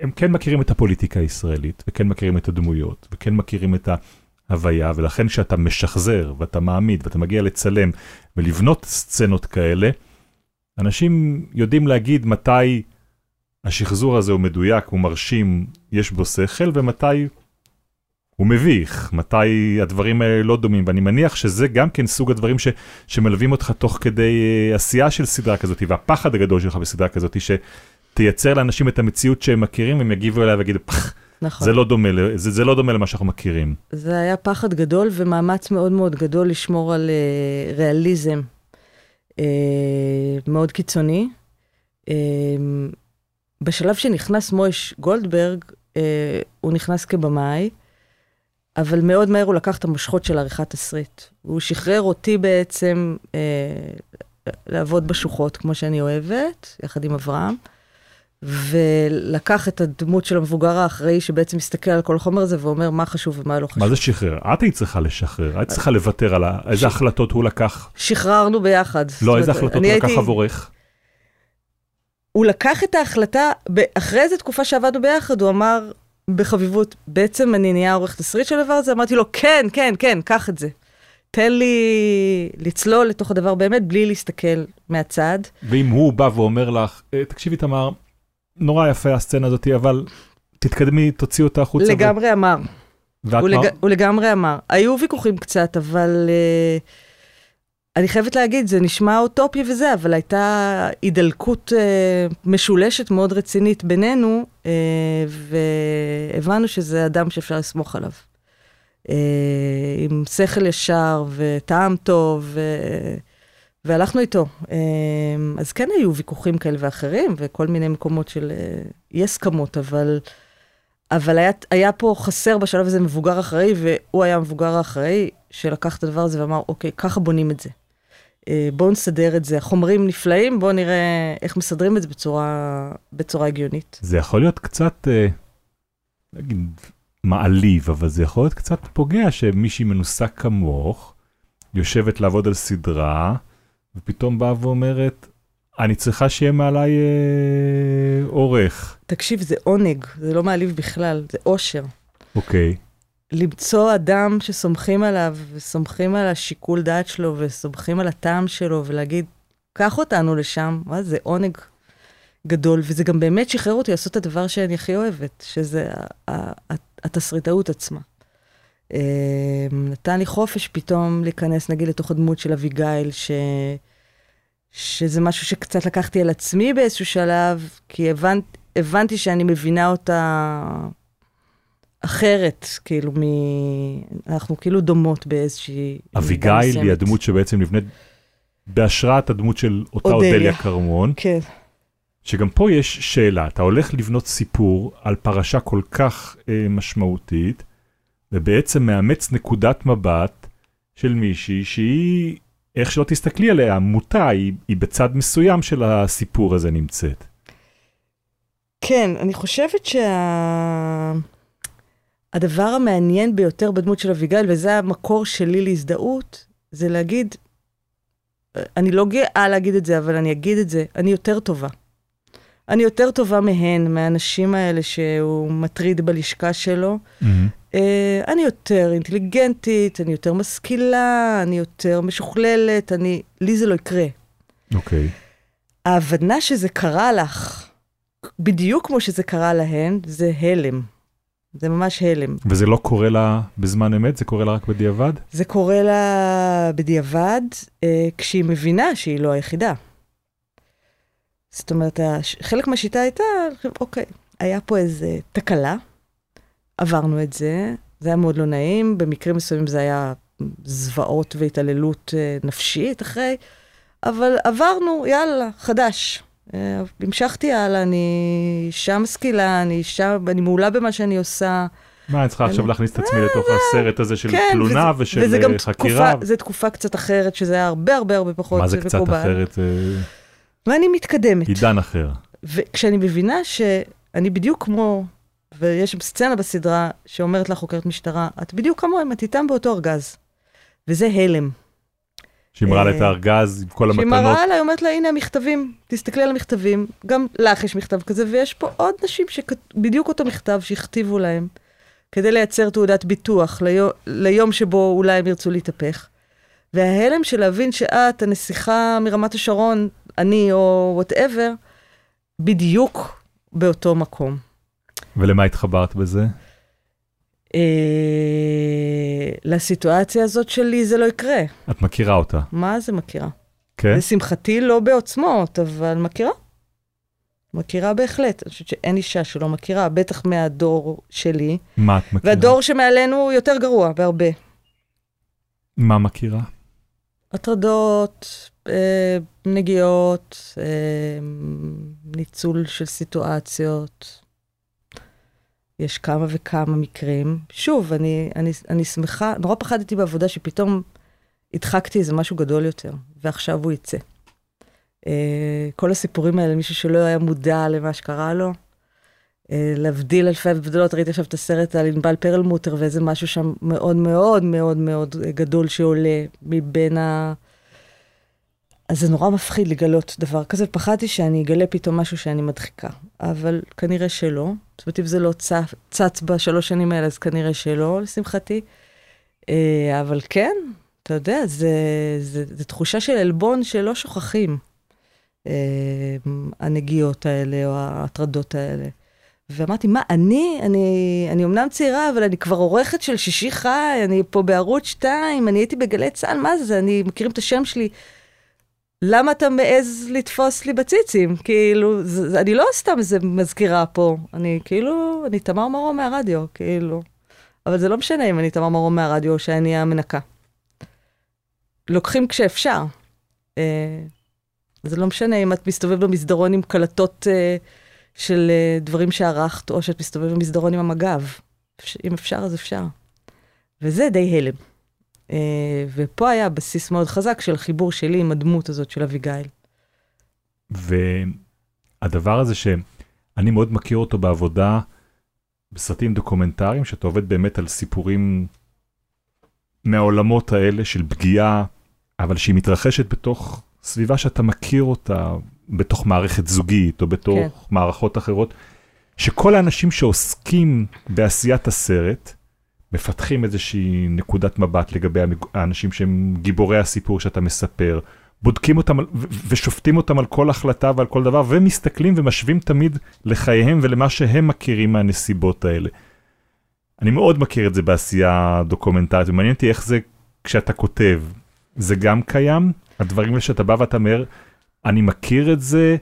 הם כן מכירים את הפוליטיקה הישראלית, וכן מכירים את הדמויות, וכן מכירים את ההוויה, ולכן כשאתה משחזר, ואתה מעמיד, ואתה מגיע לצלם, ולבנות סצנות כאלה, אנשים יודעים להגיד מתי השחזור הזה הוא מדויק, הוא מרשים, יש בו שכל, ומתי הוא מביך, מתי הדברים האלה לא דומים, ואני מניח שזה גם כן סוג הדברים ש, שמלווים אותך תוך כדי אה, עשייה של סדרה כזאת, והפחד הגדול שלך בסדרה כזאת, שתייצר לאנשים את המציאות שהם מכירים, הם יגיבו אליה ויגידו, פח, נכון. זה לא דומה, זה, זה לא דומה למה שאנחנו מכירים. זה היה פחד גדול ומאמץ מאוד מאוד גדול לשמור על uh, ריאליזם uh, מאוד קיצוני. Uh, בשלב שנכנס מויש גולדברג, uh, הוא נכנס כבמאי, אבל מאוד מהר הוא לקח את המושכות של עריכת תסריט. הוא שחרר אותי בעצם uh, לעבוד בשוחות, כמו שאני אוהבת, יחד עם אברהם. ולקח את הדמות של המבוגר האחראי שבעצם מסתכל על כל החומר הזה ואומר מה חשוב ומה לא חשוב. מה זה שחרר? את היית צריכה לשחרר, היית צריכה לוותר על ה... איזה החלטות הוא לקח. שחררנו ביחד. לא, איזה החלטות הוא לקח הייתי- עבורך. הוא לקח את ההחלטה, אחרי איזה תקופה שעבדנו ביחד, הוא אמר בחביבות, בעצם אני נהיה עורך תסריט של הדבר הזה, אמרתי לו, כן, כן, כן, קח את זה. תן לי לצלול לתוך הדבר באמת, בלי להסתכל מהצד. ואם הוא בא ואומר לך, "אה, תקשיבי תמר, נורא יפה הסצנה הזאתי, אבל תתקדמי, תוציאי אותה החוצה. ו- לגמרי אמר. ואת הוא, מה? לג... הוא לגמרי אמר. היו ויכוחים קצת, אבל uh, אני חייבת להגיד, זה נשמע אוטופי וזה, אבל הייתה הידלקות uh, משולשת מאוד רצינית בינינו, uh, והבנו שזה אדם שאפשר לסמוך עליו. Uh, עם שכל ישר וטעם טוב, ו... והלכנו איתו. Uh, אז כן היו ויכוחים כאלה ואחרים, וכל מיני מקומות של אי הסכמות, אבל... אבל היה, היה פה חסר בשלב הזה מבוגר אחראי, והוא היה המבוגר האחראי שלקח את הדבר הזה ואמר, אוקיי, ככה בונים את זה. אה, בואו נסדר את זה. החומרים נפלאים, בואו נראה איך מסדרים את זה בצורה, בצורה הגיונית. זה יכול להיות קצת, אה, נגיד, מעליב, אבל זה יכול להיות קצת פוגע שמישהי מנוסה כמוך, יושבת לעבוד על סדרה, ופתאום באה ואומרת, אני צריכה שיהיה מעליי אה, עורך. תקשיב, זה עונג, זה לא מעליב בכלל, זה אושר. אוקיי. למצוא אדם שסומכים עליו, וסומכים על השיקול דעת שלו, וסומכים על הטעם שלו, ולהגיד, קח אותנו לשם, מה זה עונג גדול, וזה גם באמת שחרר אותי לעשות את הדבר שאני הכי אוהבת, שזה התסריטאות עצמה. אה, נתן לי חופש פתאום להיכנס, נגיד, לתוך הדמות של אביגיל, ש... שזה משהו שקצת לקחתי על עצמי באיזשהו שלב, כי הבנ... הבנתי שאני מבינה אותה אחרת, כאילו, מ... אנחנו כאילו דומות באיזושהי... אביגיל היא. הדמות שבעצם נבנית בהשראת הדמות של אותה. אודליה כרמון, כן, שגם פה יש שאלה, אתה הולך לבנות סיפור על פרשה כל כך אה, משמעותית, ובעצם מאמץ נקודת מבט של מישהי שהיא, איך שלא תסתכלי עליה, מוטה, היא, היא בצד מסוים של הסיפור הזה נמצאת. כן, אני חושבת שה... הדבר המעניין ביותר בדמות של אביגיל, וזה המקור שלי להזדהות, זה להגיד, אני לא גאה להגיד את זה, אבל אני אגיד את זה, אני יותר טובה. אני יותר טובה מהן, מהאנשים האלה שהוא מטריד בלשכה שלו. אה, אני יותר אינטליגנטית, אני יותר משכילה, אני יותר משוכללת, אני... לי זה לא יקרה. אוקיי. ההבנה שזה קרה לך, בדיוק כמו שזה קרה להן, זה הלם. זה ממש הלם. וזה לא קורה לה בזמן אמת? זה קורה לה רק בדיעבד? זה קורה לה בדיעבד, אה, כשהיא מבינה שהיא לא היחידה. זאת אומרת, חלק מהשיטה הייתה, אוקיי, היה פה איזה תקלה, עברנו את זה, זה היה מאוד לא נעים, במקרים מסוימים זה היה זוועות והתעללות אה, נפשית אחרי, אבל עברנו, יאללה, חדש. אה, המשכתי הלאה, אני אישה משכילה, אני אישה, אני מעולה במה שאני עושה. מה, אני צריכה עכשיו להכניס את עצמי לתוך הסרט הזה של כן, תלונה ושל וזה גם אה, חקירה? תקופה, קצת אחרת, שזה היה הרבה הרבה הרבה פחות מה זה קצת מקובל. אחרת? אה, ואני מתקדמת. עידן אחר. וכשאני מבינה שאני בדיוק כמו, ויש סצנה בסדרה שאומרת לה חוקרת משטרה, את בדיוק כמוהם, את איתם באותו ארגז. וזה הלם. שהיא מראה לה אה, את הארגז עם כל שהיא המתנות. מראה לה, היא אומרת לה, הנה המכתבים, תסתכלי על המכתבים, גם לך יש מכתב כזה, ויש פה עוד נשים שבדיוק אותו מכתב שהכתיבו להם, כדי לייצר תעודת ביטוח ליום, ליום שבו אולי הם ירצו להתהפך. וההלם של להבין שאת, הנסיכה מרמת השרון, אני או וואטאבר, בדיוק באותו מקום. ולמה התחברת בזה? אה, לסיטואציה הזאת שלי זה לא יקרה. את מכירה אותה, מה זה מכירה? כן? לשמחתי לא בעוצמות, אבל מכירה. מכירה בהחלט. אני חושבת שאין אישה שלא מכירה, בטח מהדור שלי. מה את מכירה? והדור שמעלינו הוא יותר גרוע בהרבה. מה מכירה? הטרדות, אה, נגיעות, אה, ניצול של סיטואציות. יש כמה וכמה מקרים. שוב, אני, אני, אני שמחה, נורא פחדתי בעבודה שפתאום הדחקתי איזה משהו גדול יותר, ועכשיו הוא יצא. אה, כל הסיפורים האלה, מישהו שלא היה מודע למה שקרה לו, אה, להבדיל אלפי הבדלות, ראיתי עכשיו את הסרט על ענבל פרלמוטר, ואיזה משהו שם מאוד מאוד מאוד מאוד גדול שעולה מבין ה... אז זה נורא מפחיד לגלות דבר כזה, פחדתי שאני אגלה פתאום משהו שאני מדחיקה, אבל כנראה שלא. זאת אומרת, אם זה לא צץ, צץ בשלוש שנים האלה, אז כנראה שלא, לשמחתי. אה, אבל כן, אתה יודע, זה, זה, זה תחושה של עלבון שלא שוכחים, אה, הנגיעות האלה או ההטרדות האלה. ואמרתי, מה, אני, אני, אני אמנם צעירה, אבל אני כבר עורכת של שישי חי, אני פה בערוץ 2, אני הייתי בגלי צה"ל, מה זה, אני מכירים את השם שלי. למה אתה מעז לתפוס לי בציצים? כאילו, זה, אני לא סתם איזה מזכירה פה, אני כאילו, אני תמר מרום מהרדיו, כאילו. אבל זה לא משנה אם אני תמר מרום מהרדיו או שאני המנקה. לוקחים כשאפשר. אה, זה לא משנה אם את מסתובבת במסדרון עם קלטות אה, של אה, דברים שערכת, או שאת מסתובבת במסדרון עם המג"ב. אם אפשר, אז אפשר. וזה די הלם. אה, ופה היה בסיס מאוד חזק של חיבור שלי עם הדמות הזאת של אביגיל. והדבר הזה שאני מאוד מכיר אותו בעבודה בסרטים דוקומנטריים, שאתה עובד באמת על סיפורים מהעולמות האלה של פגיעה, אבל שהיא מתרחשת בתוך סביבה שאתה מכיר אותה, בתוך מערכת זוגית או בתוך כן. מערכות אחרות, שכל האנשים שעוסקים בעשיית הסרט, מפתחים איזושהי נקודת מבט לגבי האנשים שהם גיבורי הסיפור שאתה מספר, בודקים אותם ושופטים אותם על כל החלטה ועל כל דבר, ומסתכלים ומשווים תמיד לחייהם ולמה שהם מכירים מהנסיבות האלה. אני מאוד מכיר את זה בעשייה דוקומנטרית, ומעניין אותי איך זה כשאתה כותב. זה גם קיים? הדברים האלה שאתה בא ואתה אומר, אני מכיר את זה,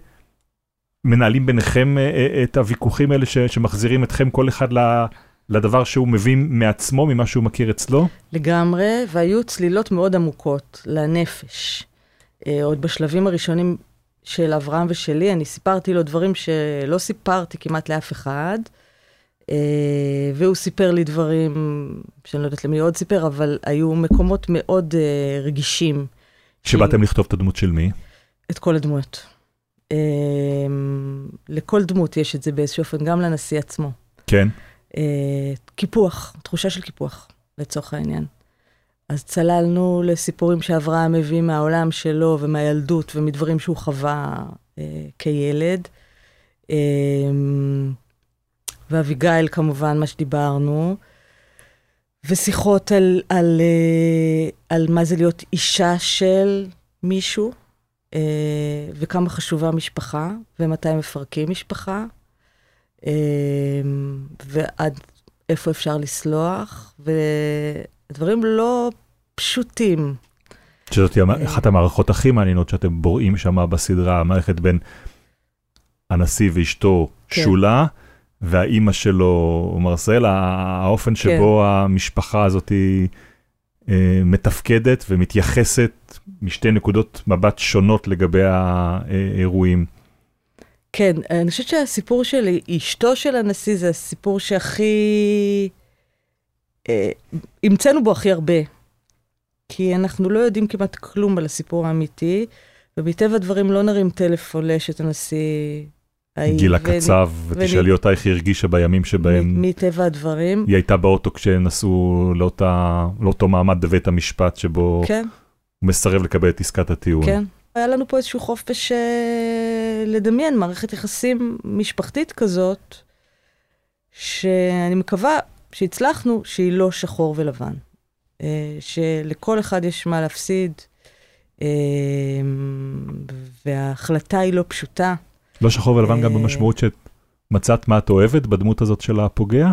מנהלים ביניכם אה, אה, את הוויכוחים האלה שמחזירים אתכם כל אחד ל- לדבר שהוא מבין מעצמו, ממה שהוא מכיר אצלו? לגמרי, והיו צלילות מאוד עמוקות לנפש. אה, עוד בשלבים הראשונים של אברהם ושלי, אני סיפרתי לו דברים שלא סיפרתי כמעט לאף אחד, אה, והוא סיפר לי דברים שאני לא יודעת למי עוד סיפר, אבל היו מקומות מאוד אה, רגישים. שבאתם לכתוב את הדמות של מי? את כל הדמויות. לכל דמות יש את זה באיזשהו אופן, גם לנשיא עצמו. כן. אה, קיפוח, תחושה של קיפוח, לצורך העניין. אז צללנו לסיפורים שאברהם מביא מהעולם שלו ומהילדות ומדברים שהוא חווה אה, כילד. אה, ואביגיל כמובן, מה שדיברנו. ושיחות על, על, אה, על מה זה להיות אישה של מישהו, אה, וכמה חשובה המשפחה, ומתי מפרקים משפחה. אה, ועד איפה אפשר לסלוח, ודברים לא פשוטים. שזאת המ- אחת המערכות הכי מעניינות שאתם בוראים שם בסדרה, המערכת בין הנשיא ואשתו כן. שולה, והאימא שלו מרסל, האופן שבו המשפחה הזאת אה, מתפקדת ומתייחסת משתי נקודות מבט שונות לגבי האירועים. כן, אני חושבת שהסיפור של אשתו של הנשיא זה הסיפור שהכי... אה, המצאנו בו הכי הרבה. כי אנחנו לא יודעים כמעט כלום על הסיפור האמיתי, ומטבע הדברים לא נרים טלפון לאשת הנשיא ההיא. גילה ונ- קצב, ותשאלי אותה איך היא הרגישה בימים שבהם מטבע הדברים. היא הייתה באוטו כשנסעו לאותה, לאותו מעמד בבית המשפט שבו כן, הוא מסרב לקבל את עסקת הטיעון. כן. היה לנו פה איזשהו חופש אה, לדמיין מערכת יחסים משפחתית כזאת, שאני מקווה שהצלחנו שהיא לא שחור ולבן. אה, שלכל אחד יש מה להפסיד, אה, וההחלטה היא לא פשוטה. לא שחור ולבן גם אה. במשמעות שמצאת מה את אוהבת בדמות הזאת של הפוגע?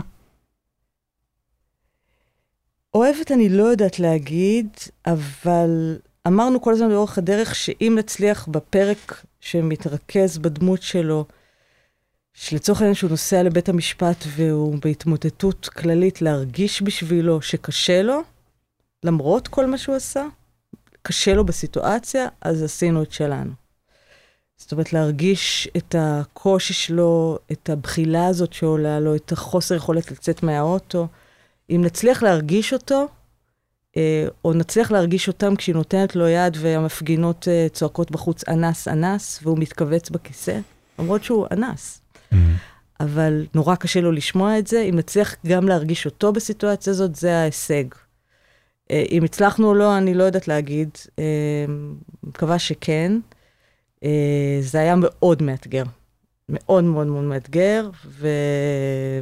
אוהבת אני לא יודעת להגיד, אבל אמרנו כל הזמן לאורך הדרך שאם נצליח בפרק שמתרכז בדמות שלו, שלצורך העניין שהוא נוסע לבית המשפט והוא בהתמוטטות כללית להרגיש בשבילו שקשה לו, למרות כל מה שהוא עשה, קשה לו בסיטואציה, אז עשינו את שלנו. זאת אומרת, להרגיש את הקושי שלו, את הבחילה הזאת שעולה לו, את החוסר יכולת לצאת מהאוטו. אם נצליח להרגיש אותו, או נצליח להרגיש אותם כשהיא נותנת לו יד והמפגינות אה, צועקות בחוץ, אנס, אנס, והוא מתכווץ בכיסא, למרות שהוא אנס. אבל נורא קשה לו לשמוע את זה. אם נצליח גם להרגיש אותו בסיטואציה הזאת, זה ההישג. אה, אם הצלחנו או לא, אני לא יודעת להגיד. אה, מקווה שכן. אה, זה היה מאוד מאתגר. מאוד מאוד מאוד מאתגר,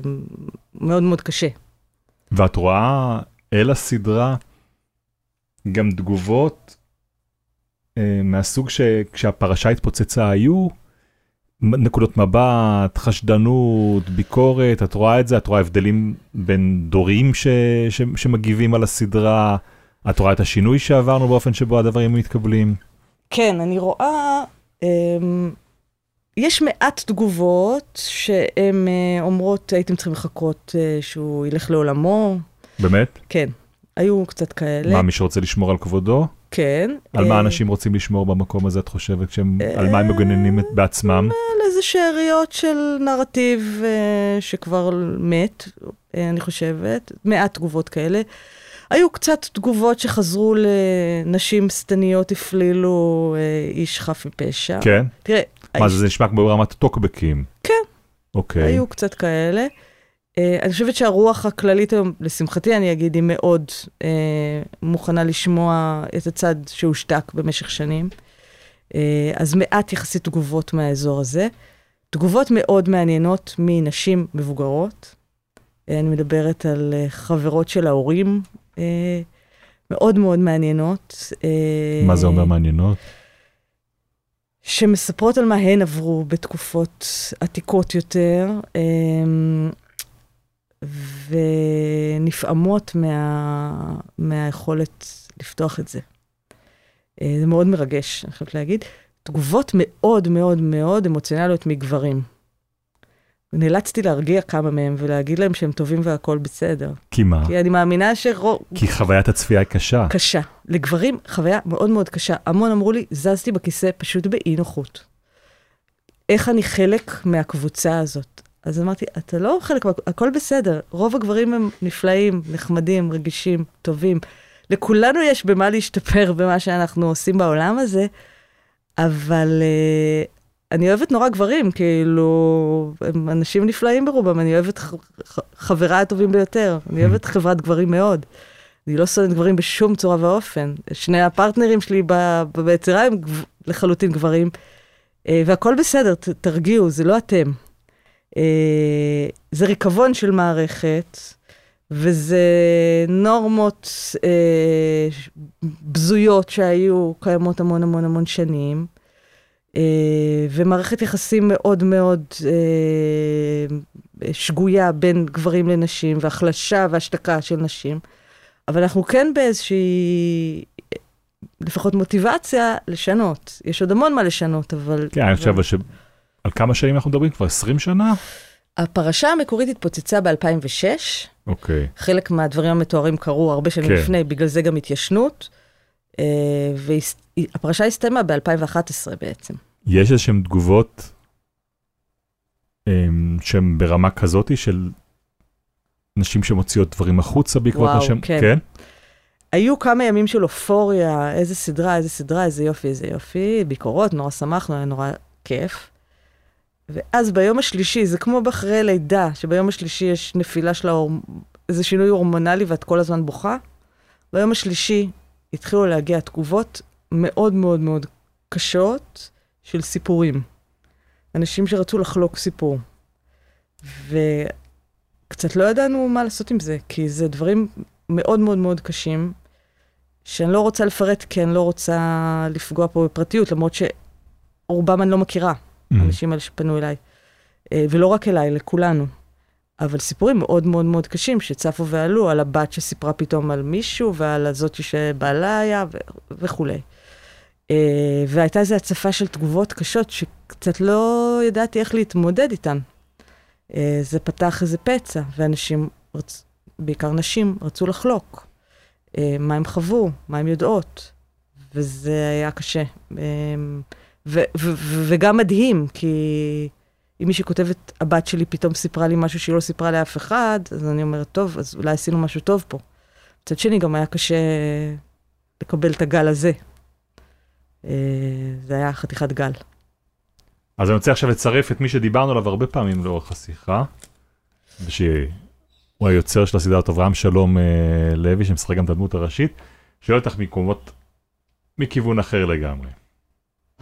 ומאוד מאוד קשה. ואת רואה אל הסדרה גם תגובות אה, מהסוג שכשהפרשה התפוצצה היו נקודות מבט, חשדנות, ביקורת, את רואה את זה? את רואה הבדלים בין דורים ש, ש, שמגיבים על הסדרה? את רואה את השינוי שעברנו באופן שבו הדברים מתקבלים? כן, אני רואה, אמ, יש מעט תגובות שהן אה, אומרות, הייתם צריכים לחכות אה, שהוא ילך לעולמו. באמת? כן, היו קצת כאלה. מה, מי שרוצה לשמור על כבודו? כן. על מה אה, אנשים רוצים לשמור במקום הזה, את חושבת? כשהם, על מה הם מגוננים בעצמם? על איזה שאריות של נרטיב אה, שכבר מת, אה, אני חושבת, מעט תגובות כאלה. היו קצת תגובות שחזרו לנשים שטניות הפלילו אה, איש חף מפשע. כן? תראה, מה האיש- זה, זה נשמע כמו ברמת טוקבקים. כן. אוקיי. היו קצת כאלה. Uh, אני חושבת שהרוח הכללית היום, לשמחתי אני אגיד, היא מאוד uh, מוכנה לשמוע את הצד שהושתק במשך שנים. Uh, אז מעט יחסית תגובות מהאזור הזה. תגובות מאוד מעניינות מנשים מבוגרות. Uh, אני מדברת על uh, חברות של ההורים, uh, מאוד מאוד מעניינות. Uh, מה זה אומר מעניינות? שמספרות על מה הן עברו בתקופות עתיקות יותר, אמ, ונפעמות מה, מהיכולת לפתוח את זה. אה, זה מאוד מרגש, אני חייבת להגיד. תגובות מאוד מאוד מאוד אמוציונליות מגברים. נאלצתי להרגיע כמה מהם ולהגיד להם שהם טובים והכול בסדר. כי מה? כי אני מאמינה שרוב... כי חוויית הצפייה היא קשה. קשה. לגברים, חוויה מאוד מאוד קשה. המון אמרו לי, זזתי בכיסא פשוט באי נוחות. איך אני חלק מהקבוצה הזאת? אז אמרתי, אתה לא חלק, הכל בסדר. רוב הגברים הם נפלאים, נחמדים, רגישים, טובים. לכולנו יש במה להשתפר במה שאנחנו עושים בעולם הזה, אבל uh, אני אוהבת נורא גברים, כאילו, הם אנשים נפלאים ברובם, אני אוהבת ח- ח- חבריי הטובים ביותר, אני אוהבת חברת גברים מאוד. אני לא שונאת גברים בשום צורה ואופן. שני הפרטנרים שלי ב- ביצירה הם גב- לחלוטין גברים, אה, והכל בסדר, ת- תרגיעו, זה לא אתם. אה, זה ריקבון של מערכת, וזה נורמות אה, בזויות שהיו קיימות המון המון המון שנים, אה, ומערכת יחסים מאוד מאוד אה, שגויה בין גברים לנשים, והחלשה והשתקה של נשים. אבל אנחנו כן באיזושהי, לפחות מוטיבציה, לשנות. יש עוד המון מה לשנות, אבל... כן, אני חושב ש... על כמה שנים אנחנו מדברים? כבר 20 שנה? הפרשה המקורית התפוצצה ב-2006, אוקיי. חלק מהדברים המתוארים קרו הרבה שנים כן. לפני, בגלל זה גם התיישנות, והפרשה הסתיימה ב-2011 בעצם. יש איזשהן תגובות um, שהן ברמה כזאתי של נשים שמוציאות דברים החוצה בעקבות מה שהן... כן. כן? היו כמה ימים של אופוריה, איזה סדרה, איזה סדרה, איזה יופי, איזה יופי, ביקורות, נורא שמחנו, היה נורא כיף. ואז ביום השלישי, זה כמו באחרי לידה, שביום השלישי יש נפילה של ההור... איזה שינוי הורמונלי ואת כל הזמן בוכה. ביום השלישי התחילו להגיע תגובות מאוד מאוד מאוד קשות של סיפורים. אנשים שרצו לחלוק סיפור. וקצת לא ידענו מה לעשות עם זה, כי זה דברים מאוד מאוד מאוד קשים, שאני לא רוצה לפרט כי אני לא רוצה לפגוע פה בפרטיות, למרות שרובם אני לא מכירה. האנשים האלה שפנו אליי. אה, ולא רק אליי, לכולנו. אבל סיפורים מאוד מאוד מאוד קשים שצפו ועלו, על הבת שסיפרה פתאום על מישהו, ועל הזאת שבעלה היה, ו- וכולי. אה, והייתה איזו הצפה של תגובות קשות שקצת לא ידעתי איך להתמודד איתן. אה, זה פתח איזה פצע, ואנשים, רצ... בעיקר נשים, רצו לחלוק. אה, מה הם חוו, מה הם יודעות, וזה היה קשה. וגם מדהים, כי אם מישהי כותבת, הבת שלי פתאום סיפרה לי משהו שהיא לא סיפרה לאף אחד, אז אני אומרת, טוב, אז אולי עשינו משהו טוב פה. מצד שני, גם היה קשה לקבל את הגל הזה. אה, זה היה חתיכת גל. אז אני רוצה עכשיו לצרף את מי שדיברנו עליו הרבה פעמים לאורך השיחה, שהוא היוצר של הסדרת אברהם שלום אה, לוי, שמשחק גם את הדמות הראשית, שואל אותך מקומות, מכיוון אחר לגמרי.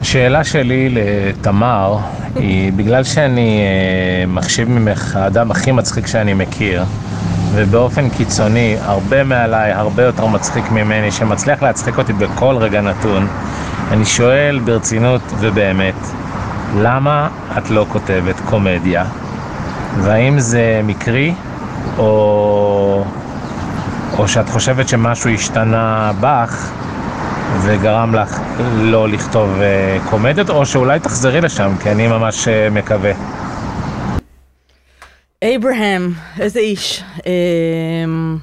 השאלה שלי לתמר היא, בגלל שאני אה, מחשיב ממך האדם הכי מצחיק שאני מכיר, ובאופן קיצוני, הרבה מעליי, הרבה יותר מצחיק ממני, שמצליח להצחיק אותי בכל רגע נתון, אני שואל ברצינות ובאמת, למה את לא כותבת קומדיה? והאם זה מקרי, או, או שאת חושבת שמשהו השתנה בך וגרם לך לא לכתוב אה, קומדיות, או שאולי תחזרי לשם, כי אני ממש אה, מקווה. אברהם, איזה איש. אמ,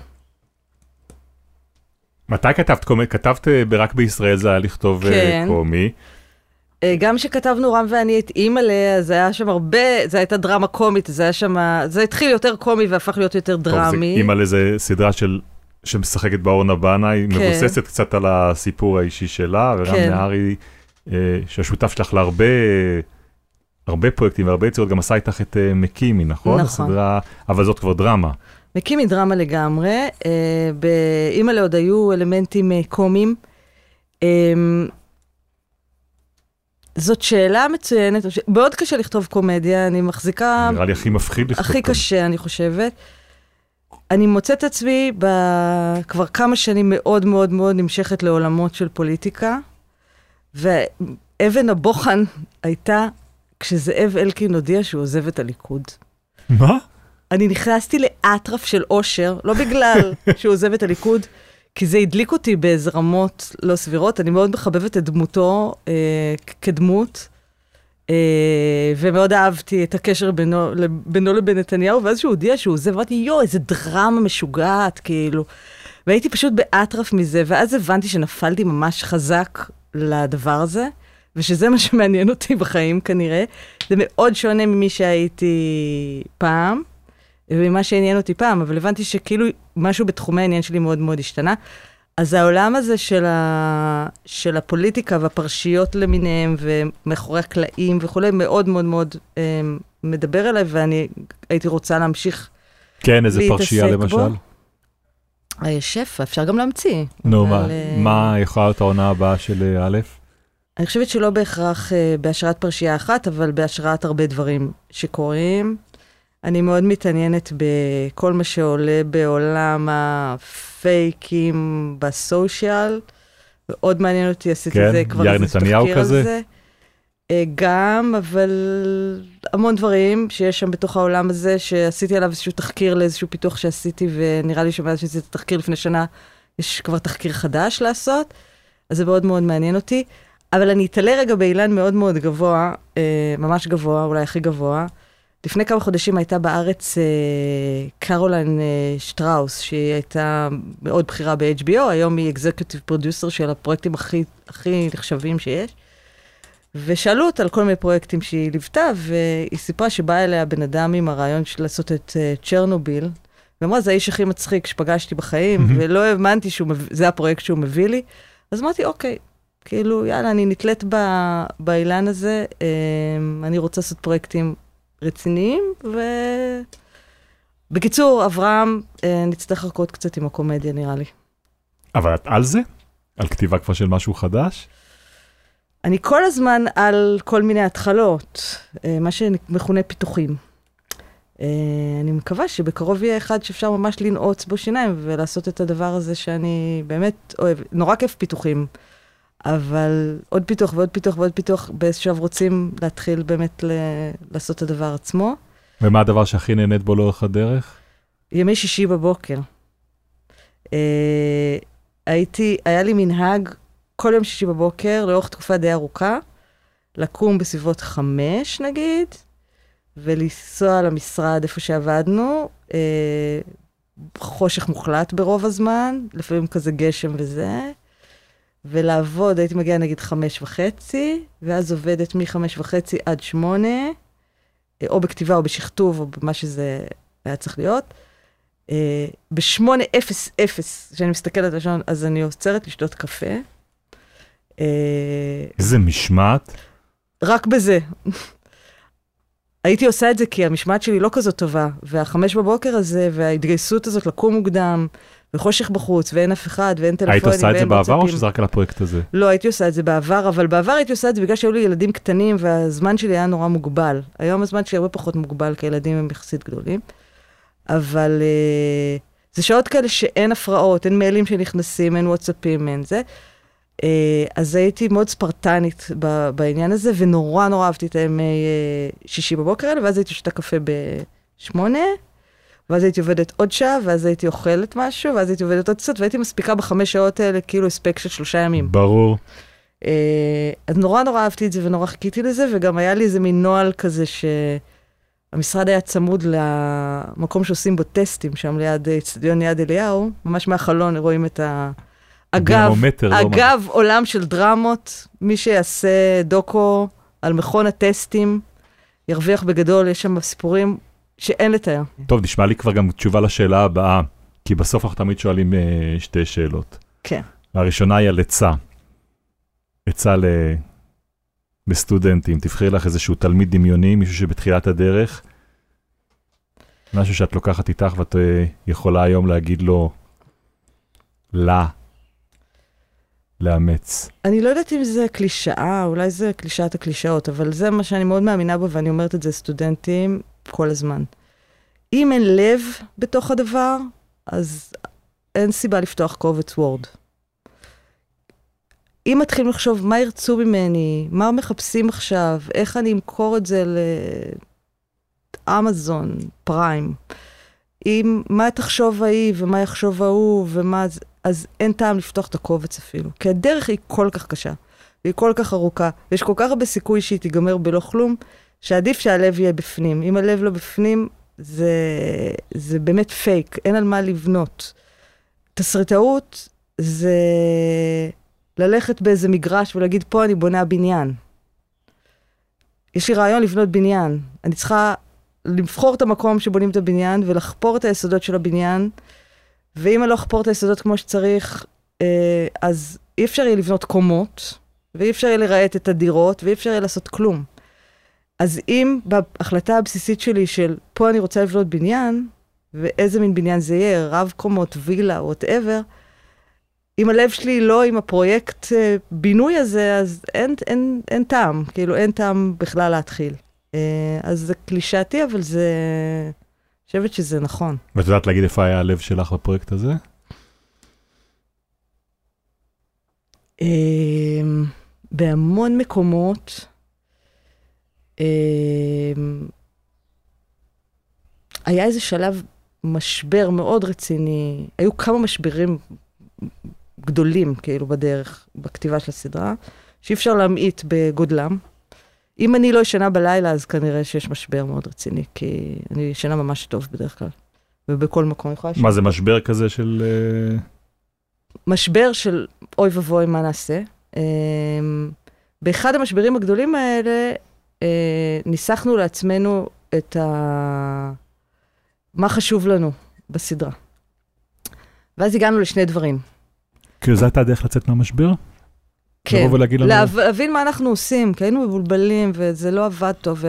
מתי כתבת קומדיה? כתבת אה, ברק בישראל זה היה לכתוב כן. קומי. גם כשכתבנו רם ואני את אימא'לה, אז היה שם הרבה, זו הייתה דרמה קומית, זה היה שם, זה התחיל יותר קומי והפך להיות יותר טוב, זה דרמי. אימא לזה סדרה של... שמשחקת באורנה בנה, היא כן. מבוססת קצת על הסיפור האישי שלה, ורם כן. נהרי, אה, שהשותף שלך להרבה הרבה פרויקטים והרבה יצירות, גם עשה איתך את אה, מקימי, נכון? נכון. הסדרה, אבל זאת כבר דרמה. מקימי דרמה לגמרי, אה, באימא'לה עוד היו אלמנטים אה, קומיים. אה, זאת שאלה מצוינת, מאוד קשה לכתוב קומדיה, אני מחזיקה... נראה לי הכי מפחיד לכתוב הכי קומי. קשה, אני חושבת. אני מוצאת עצמי ב... כבר כמה שנים מאוד מאוד מאוד נמשכת לעולמות של פוליטיקה, ואבן הבוחן הייתה כשזאב אלקין הודיע שהוא עוזב את הליכוד. מה? אני נכנסתי לאטרף של אושר, לא בגלל שהוא עוזב את הליכוד, כי זה הדליק אותי באיזה רמות לא סבירות. אני מאוד מחבבת את דמותו אה, כדמות, ומאוד אהבתי את הקשר בינו, בינו לבין נתניהו, ואז שהוא הודיע שהוא עוזב, אמרתי, יואו, איזה דרמה משוגעת, כאילו. והייתי פשוט באטרף מזה, ואז הבנתי שנפלתי ממש חזק לדבר הזה, ושזה מה שמעניין אותי בחיים כנראה. זה מאוד שונה ממי שהייתי פעם. וממה שעניין אותי פעם, אבל הבנתי שכאילו משהו בתחומי העניין שלי מאוד מאוד השתנה. אז העולם הזה של, ה... של הפוליטיקה והפרשיות למיניהם ומאחורי הקלעים וכולי, מאוד מאוד מאוד אה, מדבר אליי, ואני הייתי רוצה להמשיך. כן, איזה להתעסק פרשייה בו. למשל. אה, יש שפע, אפשר גם להמציא. נו, אבל, מה- אה, מה יכולה להיות העונה הבאה של אה, א'? אני חושבת שלא בהכרח אה, בהשראת פרשייה אחת, אבל בהשראת הרבה דברים שקורים. אני מאוד מתעניינת בכל מה שעולה בעולם הפייקים בסושיאל. מאוד מעניין אותי, עשיתי כן? את זה כבר איזה תחקיר על כזה? זה. אה, גם, אבל המון דברים שיש שם בתוך העולם הזה, שעשיתי עליו איזשהו תחקיר לאיזשהו פיתוח שעשיתי, ונראה לי שמאז שעשיתי את התחקיר לפני שנה, יש כבר תחקיר חדש לעשות, אז זה מאוד מאוד מעניין אותי. אבל אני אתעלה רגע באילן מאוד מאוד גבוה, אה, ממש גבוה, אולי הכי גבוה. לפני כמה חודשים הייתה בארץ אה, קרוליין אה, שטראוס, שהיא הייתה מאוד בכירה ב-HBO, היום היא אקזקיוטיב פרודוסר של הפרויקטים הכי, הכי נחשבים שיש. ושאלו אותה על כל מיני פרויקטים שהיא ליוותה, והיא סיפרה שבא אליה בן אדם עם הרעיון של לעשות את uh, צ'רנוביל, ואמרה, זה האיש הכי מצחיק שפגשתי בחיים, מהמם. ולא האמנתי שזה הפרויקט שהוא מביא לי. אז אמרתי, אוקיי, כאילו, יאללה, אני נתלית ב, באילן הזה, um, אני רוצה לעשות פרויקטים רציניים, ו... בקיצור, אברהם, uh, נצטרך לחכות קצת עם הקומדיה, נראה לי. אבל את על זה? על כתיבה כבר של משהו חדש? אני כל הזמן על כל מיני התחלות, אה, מה שמכונה פיתוחים. אה, אני מקווה שבקרוב יהיה אחד שאפשר ממש לנעוץ בו שיניים ולעשות את הדבר הזה שאני באמת אוהב. נורא כיף פיתוחים, אבל עוד פיתוח ועוד פיתוח ועוד פיתוח, באיזשהו שלב רוצים להתחיל באמת ל- לעשות את הדבר עצמו. ומה הדבר שהכי נהנית בו לאורך הדרך? ימי שישי בבוקר. אה, הייתי, היה לי מנהג כל יום שישי בבוקר, לאורך תקופה די ארוכה, לקום בסביבות חמש נגיד, ולנסוע למשרד איפה שעבדנו, אה, חושך מוחלט ברוב הזמן, לפעמים כזה גשם וזה, ולעבוד, הייתי מגיעה נגיד חמש וחצי, ואז עובדת מחמש וחצי עד שמונה, אה, או בכתיבה או בשכתוב, או במה שזה היה צריך להיות. אה, בשמונה אפס אפס, כשאני מסתכלת על השעון, אז אני עוצרת לשתות קפה. אה, איזה משמעת. רק בזה. הייתי עושה את זה כי המשמעת שלי לא כזאת טובה, והחמש בבוקר הזה, וההתגייסות הזאת לקום מוקדם, וחושך בחוץ, ואין אף אחד, ואין טלפונים, היית עושה את זה ואין בעבר או וואטסאפים. שזה רק על הפרויקט הזה? לא, הייתי עושה את זה בעבר, אבל בעבר הייתי עושה את זה בגלל שהיו לי ילדים קטנים, והזמן שלי היה נורא מוגבל. היום הזמן שלי הרבה פחות מוגבל, כי הילדים הם יחסית גדולים. אבל אה, זה שעות כאלה שאין הפרעות, אין מיילים שנכנסים, אין וואטסאפים, אין זה. אה, אז הייתי מאוד ספרטנית ב- בעניין הזה, ונורא נורא אהבתי את הימי אה, שישי בבוקר האלה, ואז הייתי שותה קפה בשמונה, ואז הייתי עובדת עוד שעה, ואז הייתי אוכלת משהו, ואז הייתי עובדת עוד קצת, והייתי מספיקה בחמש שעות האלה כאילו הספק של שלושה ימים. ברור. אה, אז נורא נורא אהבתי את זה ונורא חיכיתי לזה, וגם היה לי איזה מין נוהל כזה שהמשרד היה צמוד למקום שעושים בו טסטים, שם ליד אה, אצטדיון יד אליהו, ממש מהחלון רואים את ה... אגב, לא אגב עולם של דרמות, מי שיעשה דוקו על מכון הטסטים, ירוויח בגדול, יש שם סיפורים שאין לתאר. טוב, נשמע לי כבר גם תשובה לשאלה הבאה, כי בסוף אנחנו תמיד שואלים אה, שתי שאלות. כן. הראשונה היא על עצה. עצה ל... לסטודנטים, תבחרי לך איזשהו תלמיד דמיוני, מישהו שבתחילת הדרך, משהו שאת לוקחת איתך ואת אה, יכולה היום להגיד לו, לה, לאמץ. אני לא יודעת אם זה קלישאה, אולי זה קלישאת הקלישאות, אבל זה מה שאני מאוד מאמינה בו, ואני אומרת את זה לסטודנטים כל הזמן. אם אין לב בתוך הדבר, אז אין סיבה לפתוח קובץ וורד. אם מתחילים לחשוב מה ירצו ממני, מה מחפשים עכשיו, איך אני אמכור את זה לאמזון, פריים, אם מה תחשוב ההיא ומה יחשוב ההוא ומה זה, אז אין טעם לפתוח את הקובץ אפילו. כי הדרך היא כל כך קשה, והיא כל כך ארוכה, ויש כל כך הרבה סיכוי שהיא תיגמר בלא כלום, שעדיף שהלב יהיה בפנים. אם הלב לא בפנים, זה, זה באמת פייק, אין על מה לבנות. תסריטאות זה ללכת באיזה מגרש ולהגיד, פה אני בונה בניין. יש לי רעיון לבנות בניין. אני צריכה לבחור את המקום שבונים את הבניין ולחפור את היסודות של הבניין, ואם אני לא אחפור את היסודות כמו שצריך, אה, אז אי אפשר יהיה לבנות קומות, ואי אפשר יהיה לרהט את הדירות, ואי אפשר יהיה לעשות כלום. אז אם בהחלטה הבסיסית שלי של פה אני רוצה לבנות בניין, ואיזה מין בניין זה יהיה, רב קומות, וילה, whatever, אם הלב שלי לא עם הפרויקט אה, בינוי הזה, אז אין, אין, אין טעם, כאילו אין טעם בכלל להתחיל. אה, אז זה קלישאתי, אבל זה... אני חושבת שזה נכון. ואת יודעת להגיד איפה היה הלב שלך בפרויקט הזה? אה, בהמון מקומות, היה איזה שלב משבר מאוד רציני, היו כמה משברים גדולים כאילו בדרך, בכתיבה של הסדרה, שאי אפשר להמעיט בגודלם. אם אני לא ישנה בלילה, אז כנראה שיש משבר מאוד רציני, כי אני ישנה ממש טוב בדרך כלל. ובכל מקום יכולה מה זה משבר כזה של... אה, משבר של אוי ואבוי, מה נעשה? אמ, באחד המשברים הגדולים האלה, ניסחנו לעצמנו את ה... מה חשוב לנו בסדרה. ואז הגענו לשני דברים. כאילו זו הייתה הדרך לצאת מהמשבר? כן, לבוא ולהגיד לנו- להב- להבין מה אנחנו עושים, כי היינו מבולבלים וזה לא עבד טוב,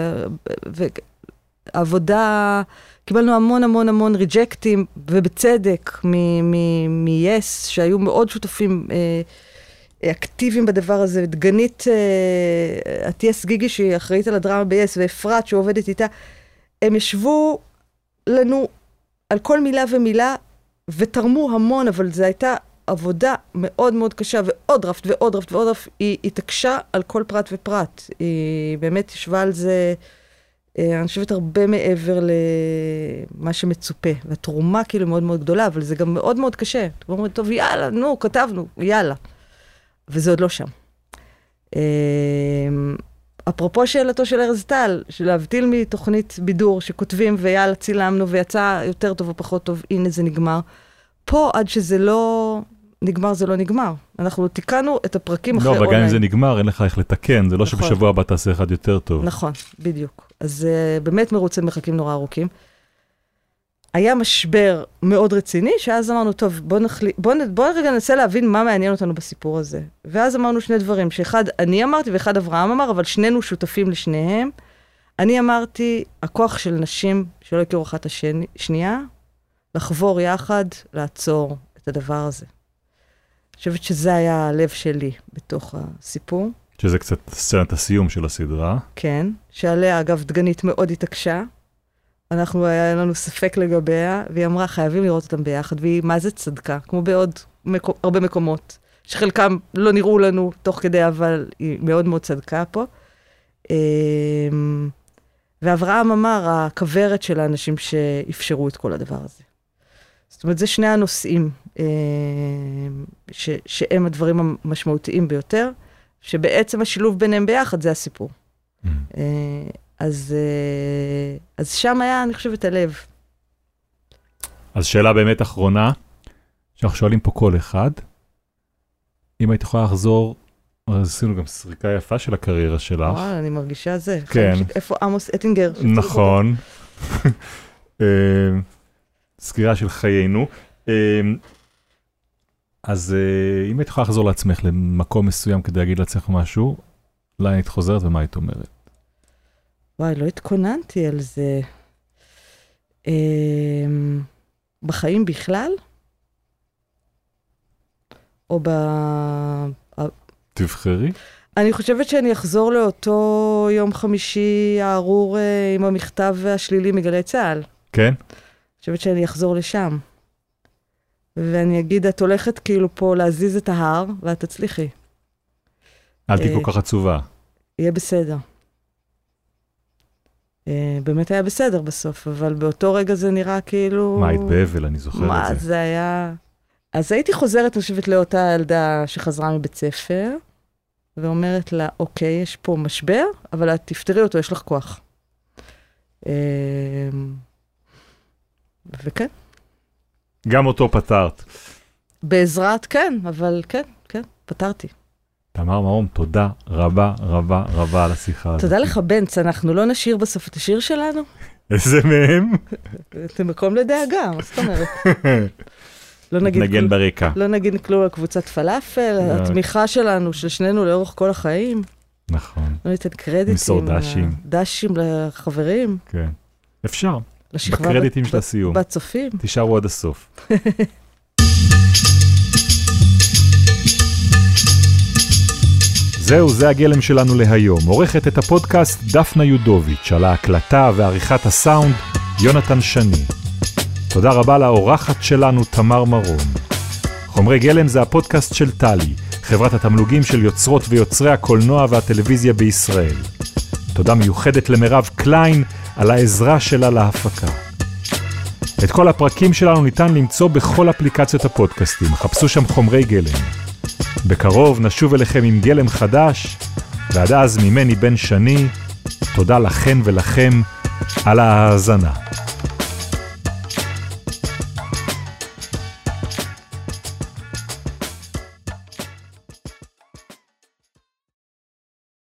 ועבודה, קיבלנו המון המון המון ריג'קטים, ובצדק, מ-yes, שהיו מאוד שותפים אה, אקטיביים בדבר הזה, דגנית אה, אטיאס גיגי, שהיא אחראית על הדרמה ב-yes, ואפרת, שעובדת איתה, הם ישבו לנו על כל מילה ומילה, ותרמו המון, אבל זו הייתה עבודה מאוד מאוד קשה, ועוד דראפט ועוד דראפט ועוד דראפט, היא התעקשה על כל פרט ופרט. היא באמת ישבה על זה אה, אני חושבת הרבה מעבר למה שמצופה. והתרומה כאילו מאוד מאוד גדולה, אבל זה גם מאוד מאוד קשה. אתם אומרים, טוב, יאללה, נו, כתבנו, יאללה. וזה עוד לא שם. אה, אפרופו שאלתו של ארז טל, של להבדיל מתוכנית בידור שכותבים ויאללה, צילמנו ויצא יותר טוב או פחות טוב, הנה זה נגמר. פה, עד שזה לא נגמר, זה לא נגמר. אנחנו תיקנו את הפרקים אחרי לא, אבל גם אם אונליין. זה נגמר, אין לך איך לתקן, זה לא נכון. שבשבוע הבא תעשה אחד יותר טוב. נכון, בדיוק. אז uh, באמת מרוצי מרחקים נורא ארוכים. היה משבר מאוד רציני, שאז אמרנו, טוב, בוא, נחלי... בוא. בוא רגע ננסה להבין מה מעניין אותנו בסיפור הזה. ואז אמרנו שני דברים, שאחד אני אמרתי ואחד אברהם אמר, אבל שנינו שותפים לשניהם. אני אמרתי, הכוח של נשים שלא הכירו אחת השנייה, לחבור יחד, לעצור את הדבר הזה. אני חושבת שזה היה הלב שלי בתוך הסיפור. שזה קצת סצנת הסיום של הסדרה. כן, שעליה אגב דגנית מאוד התעקשה. אנחנו, היה לנו ספק לגביה, והיא אמרה, חייבים לראות אותם ביחד, והיא מה זה צדקה, כמו בעוד מקו, הרבה מקומות, שחלקם לא נראו לנו תוך כדי, אבל היא מאוד מאוד צדקה פה. אמ, ואברהם אמר, הכוורת של האנשים שאפשרו את כל הדבר הזה. זאת אומרת, זה שני הנושאים אמ, ש, שהם הדברים המשמעותיים ביותר, שבעצם השילוב ביניהם ביחד זה הסיפור. Mm. אז, אה, אז שם היה, אני חושבת, הלב. אז שאלה באמת אחרונה, שאנחנו שואלים פה כל אחד, אם היית יכולה לחזור, עשינו גם סריקה יפה של הקריירה שלך. וואלה, אני מרגישה זה. כן. איפה עמוס אטינגר? נכון. אה, סקירה של חיינו. אה, אז אם היית יכולה לחזור לעצמך למקום מסוים כדי להגיד לעצמך משהו, לאן היית חוזרת ומה היית אומרת? וואי, לא התכוננתי על זה. אמ, בחיים בכלל? או ב... תבחרי. אני חושבת שאני אחזור לאותו יום חמישי הארור אה, עם המכתב השלילי מגלי צה"ל. כן? אני חושבת שאני אחזור לשם. ואני אגיד, את הולכת כאילו פה להזיז את ההר, ואת תצליחי. אל תהיי אה, כל כך עצובה. יהיה בסדר. אה, באמת היה בסדר בסוף, אבל באותו רגע זה נראה כאילו... מה, היית באבל, אני זוכר מה, את זה. זה היה... אז הייתי חוזרת, אני חושבת, לאותה ילדה שחזרה מבית ספר, ואומרת לה, אוקיי, יש פה משבר, אבל את תפתרי אותו, יש לך כוח. אה, וכן, גם אותו פתרת. בעזרת, כן, אבל כן, כן, פתרתי. תמר מרום, תודה רבה רבה רבה על השיחה הזאת. תודה לך, בנץ, אנחנו לא נשאיר בסוף את השיר שלנו? איזה מהם? זה מקום לדאגה, מה זאת אומרת? לא נגיד נגן ברקע. לא נגיד כלום על קבוצת פלאפל, לא. התמיכה שלנו, של שנינו לאורך כל החיים. נכון, לא ניתן קרדיטים. למסור דשים. דשים לחברים, כן. אפשר, לשכבה בקרדיטים של הסיום. בצופים. תישארו עד הסוף. זהו, זה הגלם שלנו להיום. עורכת את הפודקאסט דפנה יודוביץ', על ההקלטה ועריכת הסאונד, יונתן שני. תודה רבה לאורחת שלנו, תמר מרום. חומרי גלם זה הפודקאסט של טלי, חברת התמלוגים של יוצרות ויוצרי הקולנוע והטלוויזיה בישראל. תודה מיוחדת למירב קליין על העזרה שלה להפקה. את כל הפרקים שלנו ניתן למצוא בכל אפליקציות הפודקאסטים, חפשו שם חומרי גלם. בקרוב נשוב אליכם עם גלם חדש, ועד אז ממני בן שני, תודה לכן ולכם על ההאזנה.